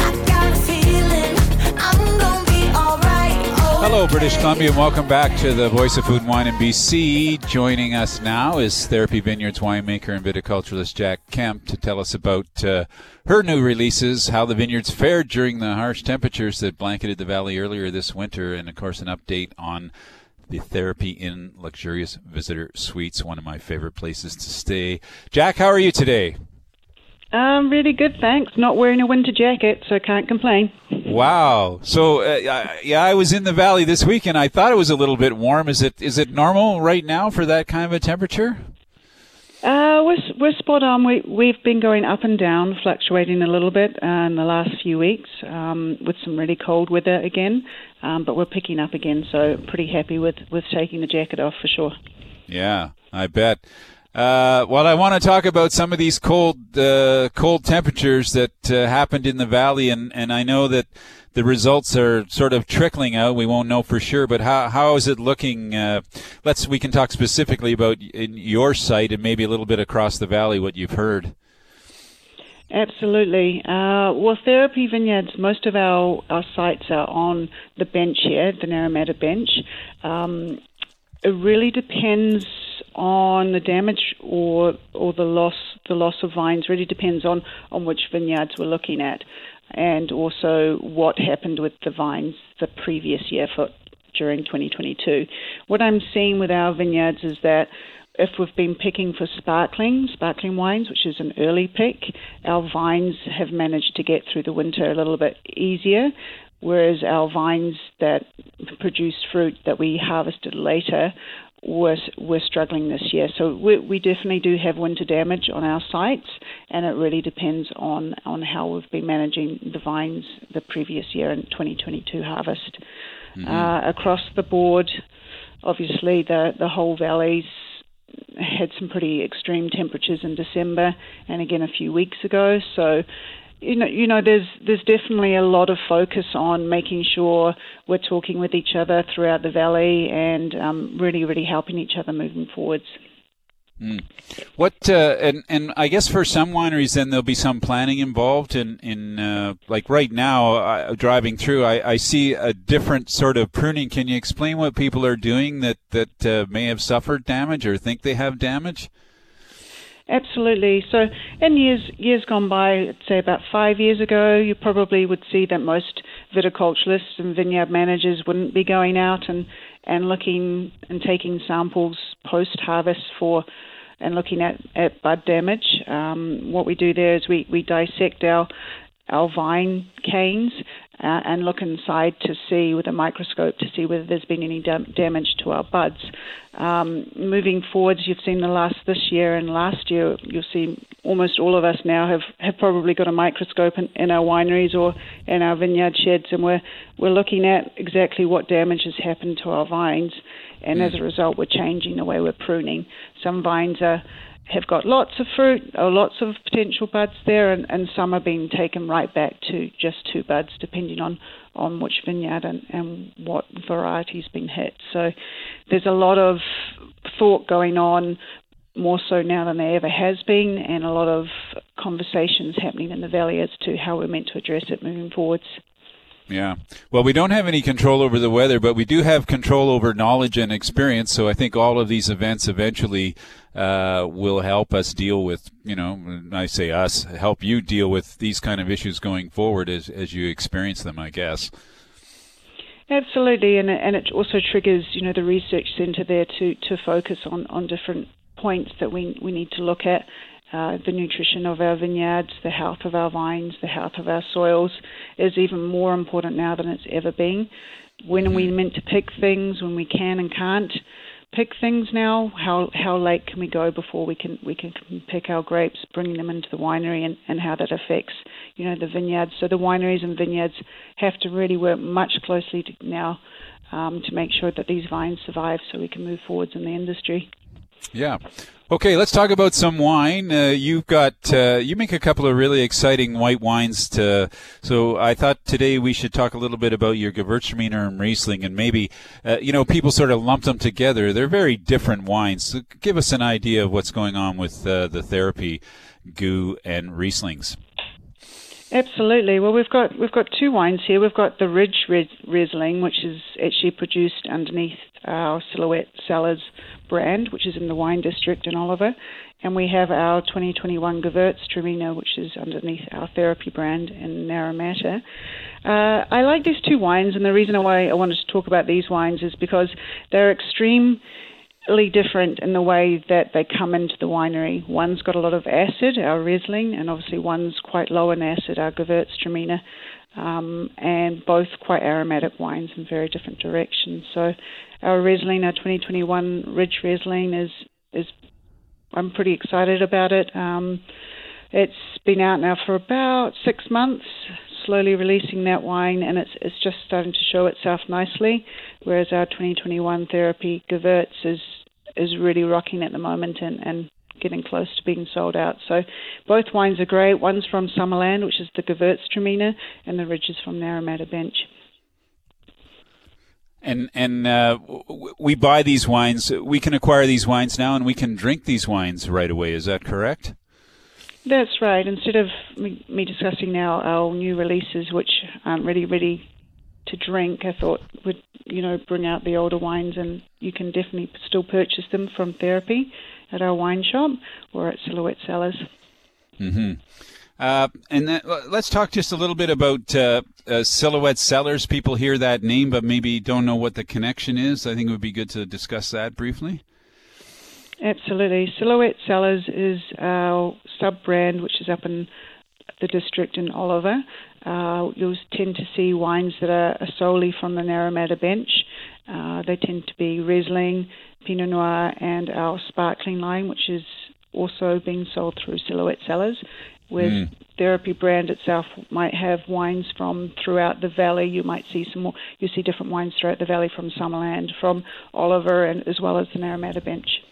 I got a feeling I'm gonna be alright. Oh, Hello, British Columbia, and welcome back to the Voice of Food and Wine in BC. Joining us now is Therapy Vineyards winemaker and viticulturalist Jack Kemp to tell us about uh, her new releases, how the vineyards fared during the harsh temperatures that blanketed the valley earlier this winter, and of course, an update on the Therapy Inn luxurious visitor suites, one of my favorite places to stay. Jack, how are you today? Um, really good, thanks. Not wearing a winter jacket, so I can't complain. Wow. So, uh, yeah, I was in the valley this week, and I thought it was a little bit warm. Is it is it normal right now for that kind of a temperature? Uh, we're we're spot on. We we've been going up and down, fluctuating a little bit uh, in the last few weeks, um, with some really cold weather again. Um, but we're picking up again, so pretty happy with with taking the jacket off for sure. Yeah, I bet. Uh, well, I want to talk about some of these cold, uh, cold temperatures that uh, happened in the valley, and, and I know that the results are sort of trickling out. We won't know for sure, but how how is it looking? Uh, let's we can talk specifically about in your site and maybe a little bit across the valley what you've heard. Absolutely. Uh, well, Therapy Vineyards, most of our, our sites are on the bench here, the Naramata bench. Um, it really depends on the damage or or the loss the loss of vines. Really depends on on which vineyards we're looking at, and also what happened with the vines the previous year for during 2022. What I'm seeing with our vineyards is that if we've been picking for sparkling, sparkling wines, which is an early pick, our vines have managed to get through the winter a little bit easier, whereas our vines that produce fruit that we harvested later were, were struggling this year. So we, we definitely do have winter damage on our sites, and it really depends on, on how we've been managing the vines the previous year in 2022 harvest. Uh, across the board, obviously the, the whole valleys had some pretty extreme temperatures in December and again a few weeks ago. So, you know, you know, there's there's definitely a lot of focus on making sure we're talking with each other throughout the valley and um, really, really helping each other moving forwards. Mm. What uh, and and I guess for some wineries, then there'll be some planning involved in in uh, like right now, uh, driving through, I, I see a different sort of pruning. Can you explain what people are doing that that uh, may have suffered damage or think they have damage? Absolutely. So, in years years gone by, say about five years ago, you probably would see that most viticulturists and vineyard managers wouldn't be going out and and looking and taking samples post harvest for and looking at, at bud damage. Um, what we do there is we, we dissect our our vine canes uh, and look inside to see with a microscope to see whether there's been any dam- damage to our buds. Um, moving forwards, you've seen the last this year and last year, you'll see almost all of us now have, have probably got a microscope in, in our wineries or in our vineyard sheds, and we're we're looking at exactly what damage has happened to our vines, and as a result, we're changing the way we're pruning. Some vines are have got lots of fruit or lots of potential buds there, and, and some are being taken right back to just two buds, depending on, on which vineyard and, and what variety's been hit. So there's a lot of thought going on, more so now than there ever has been, and a lot of conversations happening in the valley as to how we're meant to address it moving forwards. Yeah. Well, we don't have any control over the weather, but we do have control over knowledge and experience. So I think all of these events eventually uh, will help us deal with, you know, I say us, help you deal with these kind of issues going forward as, as you experience them, I guess. Absolutely, and and it also triggers you know the research centre there to to focus on on different points that we we need to look at. Uh, the nutrition of our vineyards, the health of our vines, the health of our soils is even more important now than it's ever been. When are we meant to pick things? When we can and can't pick things now? How how late can we go before we can we can pick our grapes, bring them into the winery, and, and how that affects you know the vineyards. So the wineries and vineyards have to really work much closely to, now um, to make sure that these vines survive, so we can move forwards in the industry. Yeah. Okay, let's talk about some wine. Uh, you've got uh, you make a couple of really exciting white wines. To so I thought today we should talk a little bit about your Gewürztraminer and Riesling, and maybe uh, you know people sort of lump them together. They're very different wines. So give us an idea of what's going on with uh, the therapy, Goo and Rieslings. Absolutely. Well, we've got we've got two wines here. We've got the Ridge Ries- Riesling, which is actually produced underneath our Silhouette Cellars brand, which is in the wine district in Oliver, and we have our 2021 Gewürztraminer, which is underneath our Therapy brand in Naramata. Uh, I like these two wines, and the reason why I wanted to talk about these wines is because they're extreme really different in the way that they come into the winery. One's got a lot of acid, our Riesling, and obviously one's quite low in acid, our Gewürztraminer, um, and both quite aromatic wines in very different directions. So our Riesling, our 2021 Ridge Riesling, is is I'm pretty excited about it. Um, it's been out now for about six months, slowly releasing that wine, and it's it's just starting to show itself nicely. Whereas our 2021 Therapy Gewürz is is really rocking at the moment and, and getting close to being sold out. So both wines are great. One's from Summerland, which is the Gewürztraminer, and the Ridge is from Naramata Bench. And and uh, we buy these wines. We can acquire these wines now, and we can drink these wines right away. Is that correct? That's right. Instead of me, discussing now our new releases, which aren't really ready to drink, I thought would you know bring out the older wines, and you can definitely still purchase them from Therapy at our wine shop or at Silhouette Cellars. Mm-hmm. Uh, and uh, let's talk just a little bit about uh, uh, Silhouette Cellars. People hear that name, but maybe don't know what the connection is. I think it would be good to discuss that briefly. Absolutely. Silhouette Cellars is our sub brand, which is up in the district in Oliver. Uh, you'll tend to see wines that are solely from the Naramata bench. Uh, they tend to be Riesling, Pinot Noir, and our sparkling line, which is also being sold through Silhouette Cellars. With Mm. Therapy brand itself might have wines from throughout the valley. You might see some more. You see different wines throughout the valley from Summerland, from Oliver, and as well as the Naramata bench.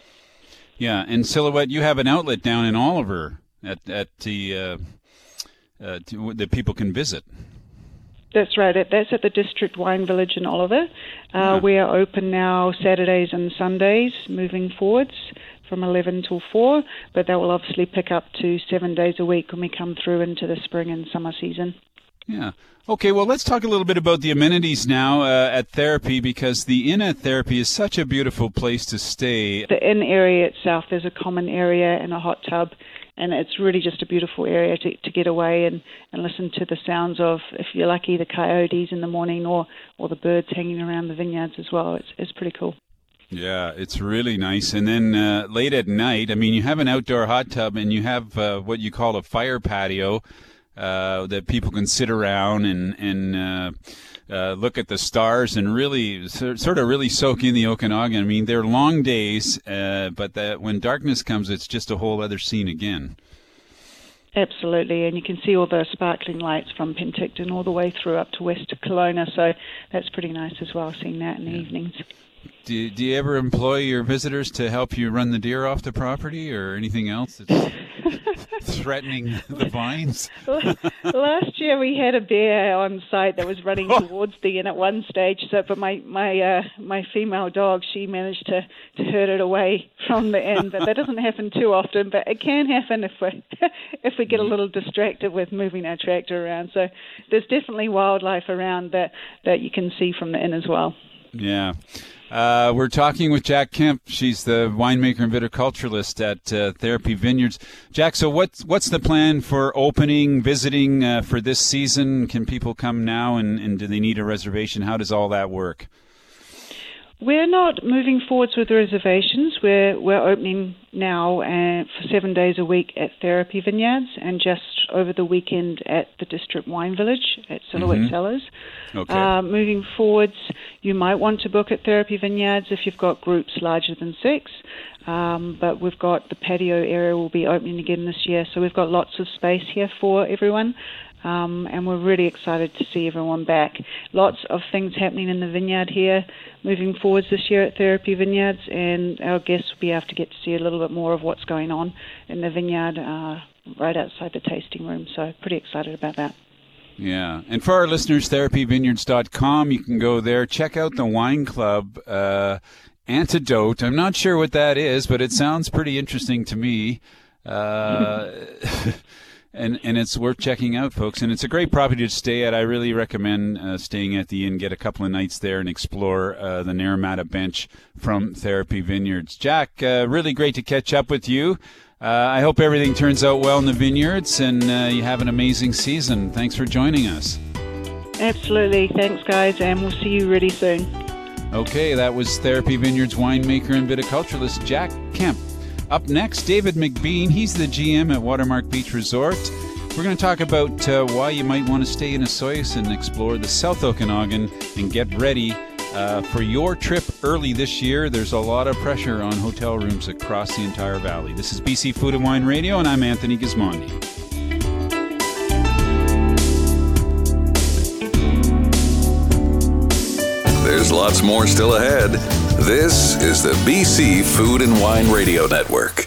Yeah, and Silhouette, you have an outlet down in Oliver at at the uh, uh, to, that people can visit. That's right. That's at the District Wine Village in Oliver. Uh, We are open now Saturdays and Sundays moving forwards from 11 till 4, but that will obviously pick up to seven days a week when we come through into the spring and summer season. Yeah. Okay, well, let's talk a little bit about the amenities now uh, at Therapy because the Inn at Therapy is such a beautiful place to stay. The inn area itself, there's a common area and a hot tub, and it's really just a beautiful area to, to get away and, and listen to the sounds of, if you're lucky, the coyotes in the morning or, or the birds hanging around the vineyards as well. It's, it's pretty cool. Yeah, it's really nice. And then uh, late at night, I mean, you have an outdoor hot tub and you have uh, what you call a fire patio uh, that people can sit around and and uh, uh, look at the stars and really sort of really soak in the Okanagan. I mean, they're long days, uh, but that when darkness comes, it's just a whole other scene again. Absolutely, and you can see all the sparkling lights from Penticton all the way through up to west to Kelowna, so that's pretty nice as well, seeing that in the evenings. Do, do you ever employ your visitors to help you run the deer off the property or anything else that's [laughs] threatening the vines? [laughs] Last year we had a bear on site that was running towards the inn at one stage. So, but my my uh, my female dog, she managed to to herd it away from the inn. But that doesn't happen too often. But it can happen if we [laughs] if we get a little distracted with moving our tractor around. So there's definitely wildlife around that that you can see from the inn as well. Yeah. Uh, we're talking with Jack Kemp. She's the winemaker and viticulturalist at uh, Therapy Vineyards. Jack, so what's what's the plan for opening, visiting uh, for this season? Can people come now, and, and do they need a reservation? How does all that work? We're not moving forwards with reservations. We're we're opening now uh, for seven days a week at Therapy Vineyards and just over the weekend at the District Wine Village at Silhouette Mhm. Cellars. Okay. Uh, moving forwards, you might want to book at Therapy Vineyards if you've got groups larger than six. Um, but we've got the patio area will be opening again this year, so we've got lots of space here for everyone. Um, and we're really excited to see everyone back. Lots of things happening in the vineyard here moving forwards this year at Therapy Vineyards, and our guests will be able to get to see a little bit more of what's going on in the vineyard uh, right outside the tasting room. So, pretty excited about that. Yeah. And for our listeners, therapyvineyards.com, you can go there, check out the wine club. Uh, Antidote. I'm not sure what that is, but it sounds pretty interesting to me. Uh, [laughs] and and it's worth checking out, folks. And it's a great property to stay at. I really recommend uh, staying at the inn, get a couple of nights there, and explore uh, the Naramata Bench from Therapy Vineyards. Jack, uh, really great to catch up with you. Uh, I hope everything turns out well in the vineyards, and uh, you have an amazing season. Thanks for joining us. Absolutely. Thanks, guys, and we'll see you really soon. Okay, that was Therapy Vineyards winemaker and viticulturalist Jack Kemp. Up next, David McBean. He's the GM at Watermark Beach Resort. We're going to talk about uh, why you might want to stay in Osoyoos and explore the South Okanagan and get ready uh, for your trip early this year. There's a lot of pressure on hotel rooms across the entire valley. This is BC Food and Wine Radio, and I'm Anthony Gismondi. There's lots more still ahead. This is the BC Food and Wine Radio Network.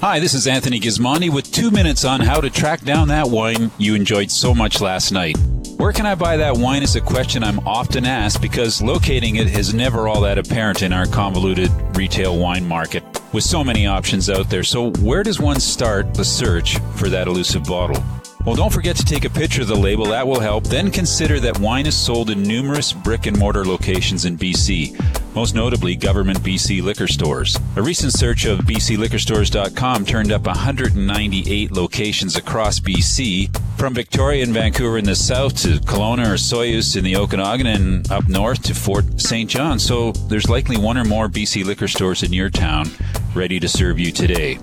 Hi, this is Anthony Gismondi with two minutes on how to track down that wine you enjoyed so much last night. Where can I buy that wine is a question I'm often asked because locating it is never all that apparent in our convoluted retail wine market with so many options out there. So, where does one start the search for that elusive bottle? Well, don't forget to take a picture of the label, that will help. Then consider that wine is sold in numerous brick and mortar locations in BC. Most notably government BC liquor stores. A recent search of bcliquorstores.com turned up 198 locations across BC, from Victoria and Vancouver in the south to Kelowna or Osoyoos in the Okanagan and up north to Fort St. John. So there's likely one or more BC liquor stores in your town ready to serve you today.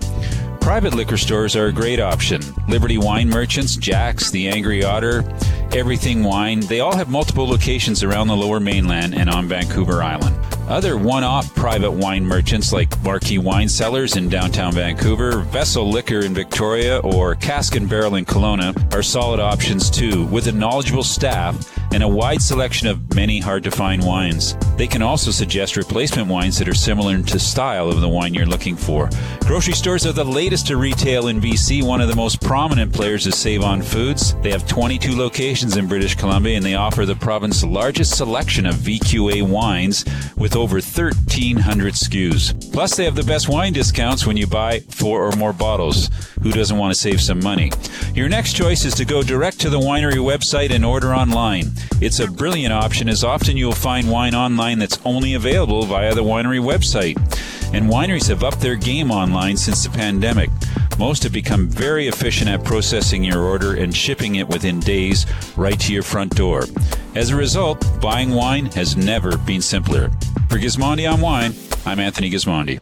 Private liquor stores are a great option. Liberty Wine Merchants, Jack's, The Angry Otter, Everything Wine, they all have multiple locations around the lower mainland and on Vancouver Island. Other one off private wine merchants like Marquee Wine Cellars in downtown Vancouver, Vessel Liquor in Victoria, or Cask and Barrel in Kelowna are solid options too, with a knowledgeable staff and a wide selection of many hard to find wines. They can also suggest replacement wines that are similar to style of the wine you're looking for. Grocery stores are the latest to retail in BC. One of the most prominent players is Save On Foods. They have 22 locations in British Columbia and they offer the province's largest selection of VQA wines with over 1,300 SKUs. Plus, they have the best wine discounts when you buy four or more bottles. Who doesn't want to save some money? Your next choice is to go direct to the winery website and order online. It's a brilliant option as often you'll find wine online that's only available via the winery website. And wineries have upped their game online since the pandemic. Most have become very efficient at processing your order and shipping it within days right to your front door. As a result, buying wine has never been simpler. For Gismondi on Wine, I'm Anthony Gismondi.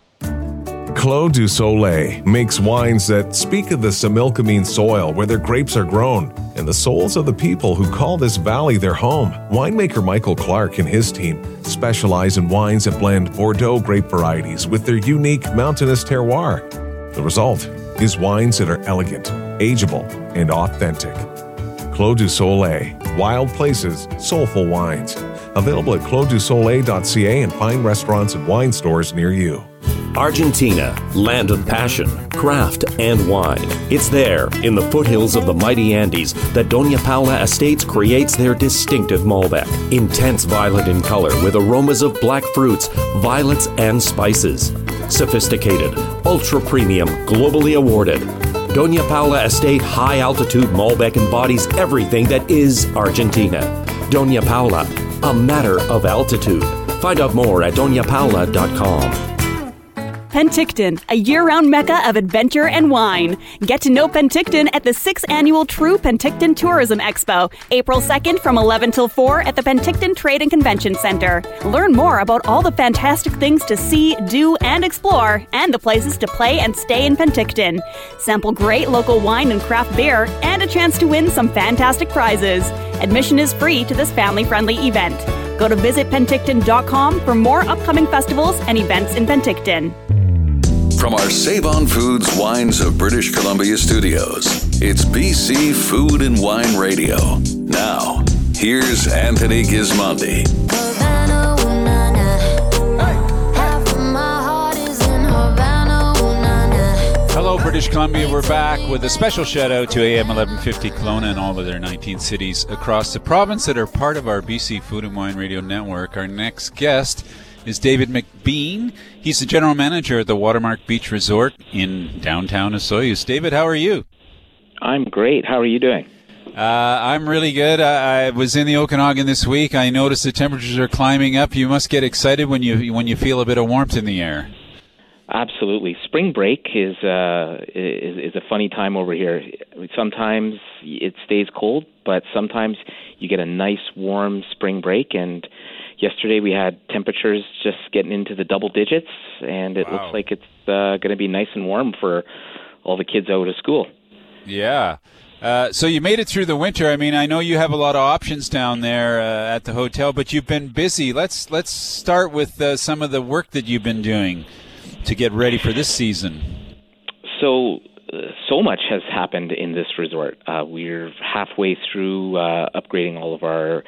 Clos du Soleil makes wines that speak of the Similkameen soil where their grapes are grown and the souls of the people who call this valley their home. Winemaker Michael Clark and his team specialize in wines that blend Bordeaux grape varieties with their unique mountainous terroir. The result is wines that are elegant, ageable, and authentic. Clos du Soleil, wild places, soulful wines. Available at closdusoleil.ca and fine restaurants and wine stores near you. Argentina, land of passion, craft, and wine. It's there, in the foothills of the mighty Andes, that Doña Paula Estates creates their distinctive Malbec. Intense violet in color with aromas of black fruits, violets, and spices. Sophisticated, ultra premium, globally awarded. Doña Paula Estate High Altitude Malbec embodies everything that is Argentina. Doña Paula, a matter of altitude. Find out more at doñapaula.com. Penticton, a year round mecca of adventure and wine. Get to know Penticton at the 6th Annual True Penticton Tourism Expo, April 2nd from 11 till 4 at the Penticton Trade and Convention Center. Learn more about all the fantastic things to see, do, and explore, and the places to play and stay in Penticton. Sample great local wine and craft beer, and a chance to win some fantastic prizes. Admission is free to this family friendly event. Go to visitpenticton.com for more upcoming festivals and events in Penticton. From our Save On Foods Wines of British Columbia studios, it's BC Food and Wine Radio. Now, here's Anthony Gismondi. Hello, British Columbia. We're back with a special shout out to AM 1150 Kelowna and all of their 19 cities across the province that are part of our BC Food and Wine Radio Network. Our next guest is David McBean. He's the general manager at the Watermark Beach Resort in downtown Osoyoos. David, how are you? I'm great. How are you doing? Uh, I'm really good. I, I was in the Okanagan this week. I noticed the temperatures are climbing up. You must get excited when you when you feel a bit of warmth in the air. Absolutely. Spring break is uh, is, is a funny time over here. Sometimes it stays cold, but sometimes you get a nice warm spring break. And yesterday we had temperatures just getting into the double digits, and it Wow. looks like it's uh, going to be nice and warm for all the kids out of school. Yeah. Uh, so you made it through the winter. I mean, I know you have a lot of options down there uh, at the hotel, but you've been busy. Let's let's start with uh, some of the work that you've been doing to get ready for this season. So, uh, so much has happened in this resort. Uh, we're halfway through uh, upgrading all of our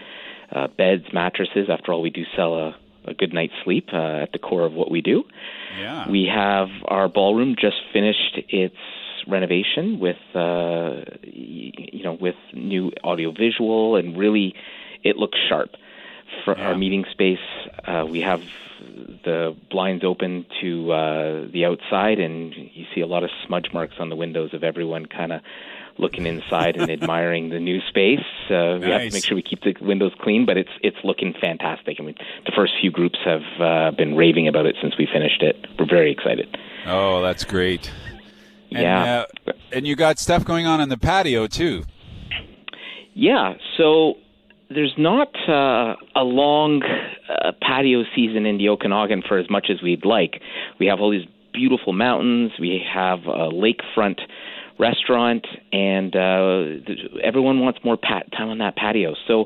uh, beds, mattresses. After all, we do sell a, a good night's sleep uh, at the core of what we do. Yeah. We have our ballroom just finished its renovation with, uh, you know, with new audio visual, and really, it looks sharp. For our meeting space, uh, we have the blinds open to uh, the outside, and you see a lot of smudge marks on the windows of everyone kind of looking inside and [laughs] admiring the new space. Uh, We have to make sure we keep the windows clean, but it's it's looking fantastic. I mean, the first few groups have uh, been raving about it since we finished it. We're very excited. Oh, that's great. And, Yeah. uh, and you got stuff going on in the patio too. Yeah, so there's not uh, a long uh, patio season in the Okanagan for as much as we'd like. We have all these beautiful mountains. We have a lakefront restaurant, and uh, everyone wants more pat- time on that patio. So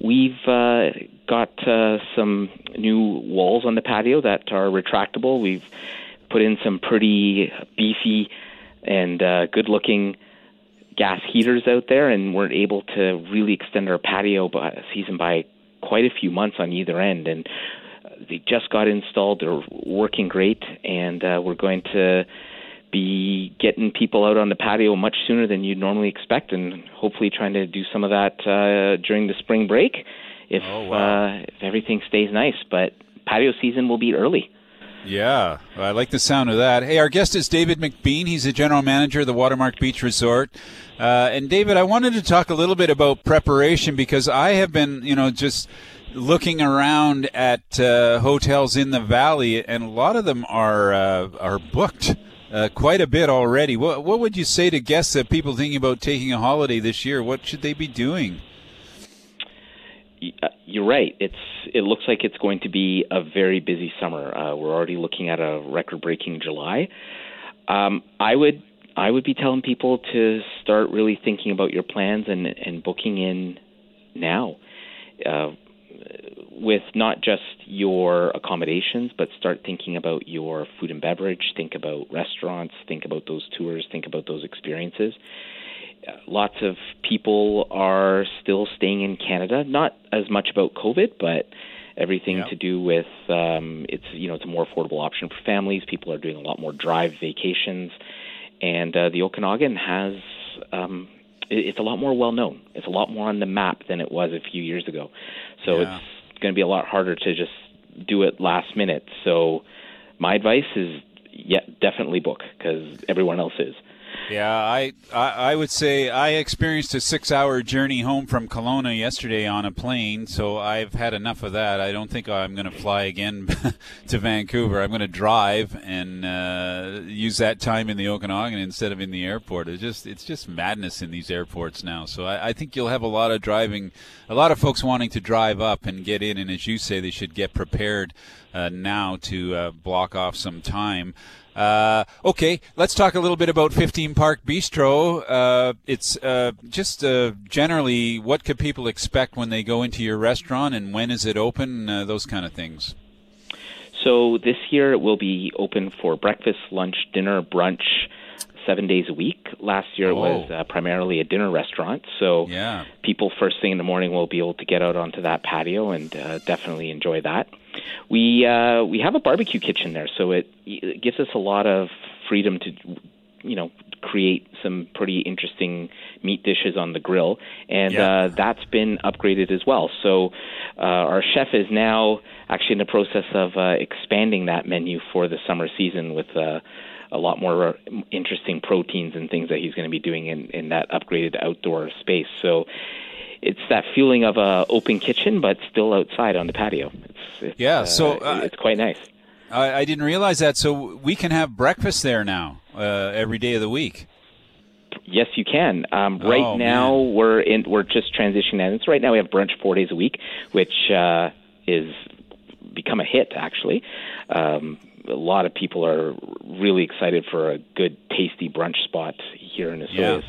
we've uh, got uh, some new walls on the patio that are retractable. We've put in some pretty beefy and uh, good-looking gas heaters out there, and we're able to really extend our patio by, season by quite a few months on either end. And they just got installed; they're working great, and uh, we're going to be getting people out on the patio much sooner than you'd normally expect, and hopefully trying to do some of that uh, during the spring break if uh, if everything stays nice. But patio season will be early. Yeah, I like the sound of that. Hey, our guest is David McBean. He's the general manager of the Watermark Beach Resort. Uh, and David, I wanted to talk a little bit about preparation because I have been, you know, just looking around at uh, hotels in the valley, and a lot of them are uh, are booked uh, quite a bit already. What what would you say to guests that people thinking about taking a holiday this year? What should they be doing? Uh, You're right. It's it looks like it's going to be a very busy summer. Uh, we're already looking at a record-breaking July. Um, I would I would be telling people to start really thinking about your plans and and booking in now, uh, with not just your accommodations, but start thinking about your food and beverage. Think about restaurants. Think about those tours. Think about those experiences lots of people are still staying in Canada. Not as much about COVID, but everything to do with um, it's you know it's a more affordable option for families. People are doing a lot more drive vacations, and uh, the Okanagan has um, it- it's a lot more well known. It's a lot more on the map than it was a few years ago. So Yeah. it's going to be a lot harder to just do it last minute. So my advice is yeah, definitely book because everyone else is. Yeah, I, I I would say I experienced a six-hour journey home from Kelowna yesterday on a plane, so I've had enough of that. I don't think I'm going to fly again [laughs] to Vancouver. I'm going to drive and uh, use that time in the Okanagan instead of in the airport. It's just it's just madness in these airports now. So I, I think you'll have a lot of driving, a lot of folks wanting to drive up and get in, and as you say, they should get prepared uh, now to uh, block off some time. Uh, okay, let's talk a little bit about 15 Park Bistro. Uh, it's uh, just uh, generally what could people expect when they go into your restaurant and when is it open? Uh, those kind of things. So this year it will be open for breakfast, lunch, dinner, brunch, seven days a week. Last year it was Oh. uh, primarily a dinner restaurant. So Yeah. people first thing in the morning will be able to get out onto that patio and uh, definitely enjoy that. We uh, we have a barbecue kitchen there, so it, it gives us a lot of freedom to you know create some pretty interesting meat dishes on the grill, and uh, that's been upgraded as well. So uh, our chef is now actually in the process of uh, expanding that menu for the summer season with. Uh, a lot more interesting proteins and things that he's going to be doing in, in that upgraded outdoor space. So it's that feeling of a open kitchen, but still outside on the patio. It's, it's, Yeah, uh, so, uh, it's quite nice. I, I didn't realize that. So we can have breakfast there now uh, every day of the week. Yes, you can. Um, right Oh, now, we're in. We're just transitioning that. It's right now we have brunch four days a week, which uh, is become a hit. Actually, um, a lot of people are really excited for a good, tasty brunch spot here in Osoyoos.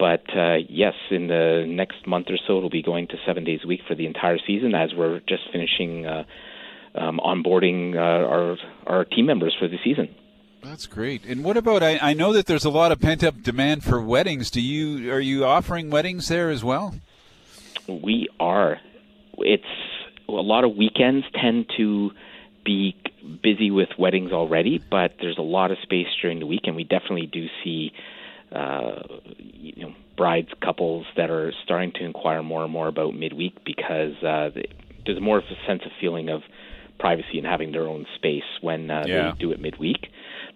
But uh, yes, in the next month or so, it'll be going to seven days a week for the entire season, as we're just finishing uh, um, onboarding uh, our our team members for the season. That's great. And what about? I, I know that there's a lot of pent up demand for weddings. Do you are you offering weddings there as well? We are. It's a lot of weekends tend to be busy with weddings already, but there's a lot of space during the week, and we definitely do see, uh, you know, brides couples that are starting to inquire more and more about midweek because uh, the- there's more of a sense of feeling of privacy and having their own space when uh, Yeah. they do it midweek.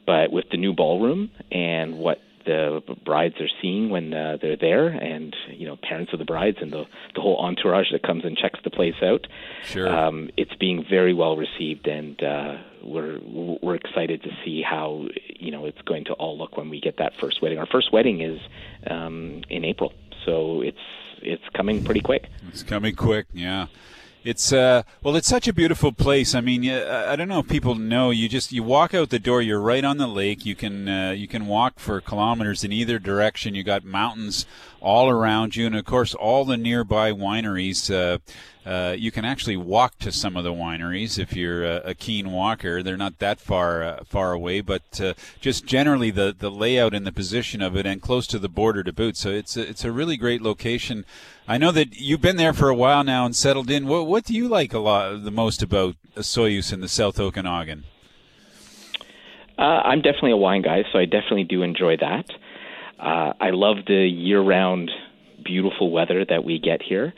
But with the new ballroom and what the brides are seeing when uh, they're there, and you know parents of the brides and the the whole entourage that comes and checks the place out. Sure. Um, it's being very well received, and uh, we're we're excited to see how you know it's going to all look when we get that first wedding. Our first wedding is um, in April, so it's it's coming pretty quick. It's coming quick, yeah. It's uh well, it's such a beautiful place. I mean, I don't know if people know. You just you walk out the door, you're right on the lake. You can uh, you can walk for kilometers in either direction. You got mountains all around you, and of course, all the nearby wineries. Uh, uh, you can actually walk to some of the wineries if you're a, a keen walker. They're not that far uh, far away, but uh, just generally the the layout and the position of it, and close to the border to boot. So it's a, it's a really great location. I know that you've been there for a while now and settled in. What what do you like a lot the most about Osoyoos in the South Okanagan? Uh, I'm definitely a wine guy, so I definitely do enjoy that. Uh, I love the year-round beautiful weather that we get here.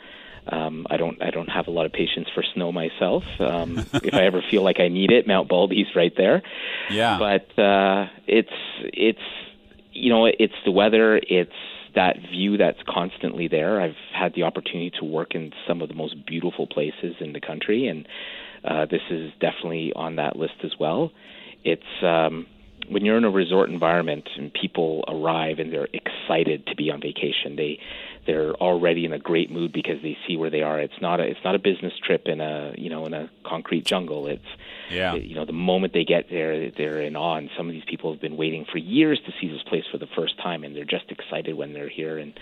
Um, I don't I don't have a lot of patience for snow myself. Um, [laughs] if I ever feel like I need it, Mount Baldy's right there. Yeah. But uh, it's it's you know it's the weather. It's that view that's constantly there. I've had the opportunity to work in some of the most beautiful places in the country, and uh, this is definitely on that list as well. It's um, when you're in a resort environment and people arrive and they're excited to be on vacation. They they're already in a great mood because they see where they are. It's not a it's not a business trip in a you know in a concrete jungle. It's Yeah. you know the moment they get there they're in awe. And some of these people have been waiting for years to see this place for the first time, and they're just excited when they're here. And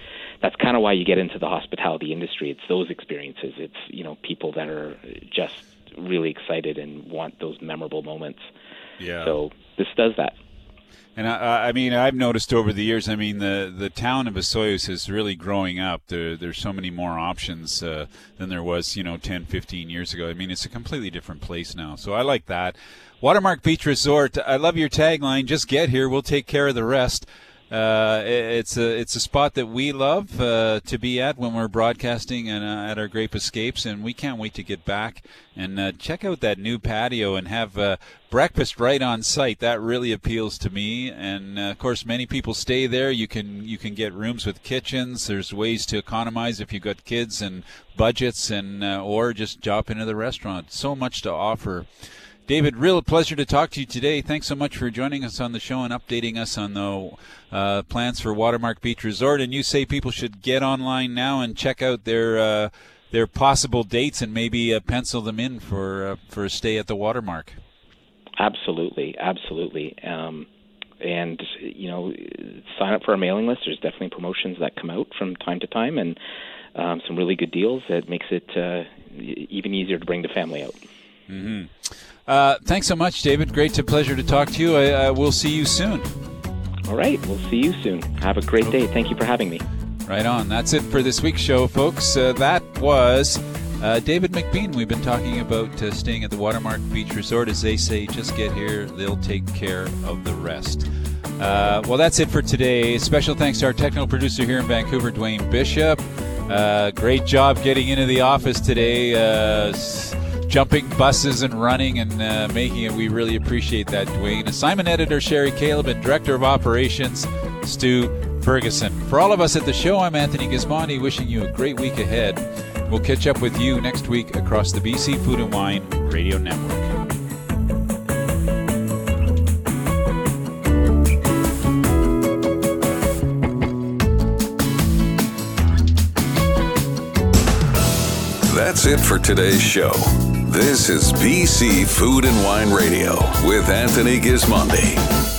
that's kind of why you get into the hospitality industry. It's those experiences. It's you know people that are just really excited and want those memorable moments. Yeah. So this does that. And I, I mean, I've noticed over the years. I mean, the the town of Osoyoos is really growing up. There, there's so many more options uh, than there was, you know, 10, 15 years ago. I mean, it's a completely different place now. So I like that. Watermark Beach Resort. I love your tagline. Just get here. We'll take care of the rest. Uh, it's a it's a spot that we love uh, to be at when we're broadcasting and uh, at our Grape Escapes, and we can't wait to get back and uh, check out that new patio and have uh, breakfast right on site. That really appeals to me, and of course, many people stay there. You can you can get rooms with kitchens. There's ways to economize if you've got kids and budgets, and or just drop into the restaurant. So much to offer. David, real pleasure to talk to you today. Thanks so much for joining us on the show and updating us on the uh, plans for Watermark Beach Resort. And you say people should get online now and check out their uh, their possible dates and maybe uh, pencil them in for uh, for a stay at the Watermark. Absolutely, absolutely. Um, and you know, sign up for our mailing list. There's definitely promotions that come out from time to time, and um, some really good deals that makes it uh, even easier to bring the family out. hmm Uh, thanks so much, David. Great to pleasure to talk to you. I, I will see you soon. All right, we'll see you soon. Have a great day. Thank you for having me. Right on. That's it for this week's show, folks. Uh, that was uh, David McBean. We've been talking about uh, staying at the Watermark Beach Resort. As they say, just get here, they'll take care of the rest. Uh, well, that's it for today. Special thanks to our technical producer here in Vancouver, Dwayne Bishop. Uh, great job getting into the office today, uh, jumping buses and running and uh, making it. We really appreciate that, Dwayne. Assignment editor Sherry Caleb and director of operations Stu Ferguson. For all of us at the show, I'm Anthony Gismondi, wishing you a great week ahead. We'll catch up with you next week across the BC Food and Wine Radio Network. That's it for today's show. This is BC Food and Wine Radio with Anthony Gismondi.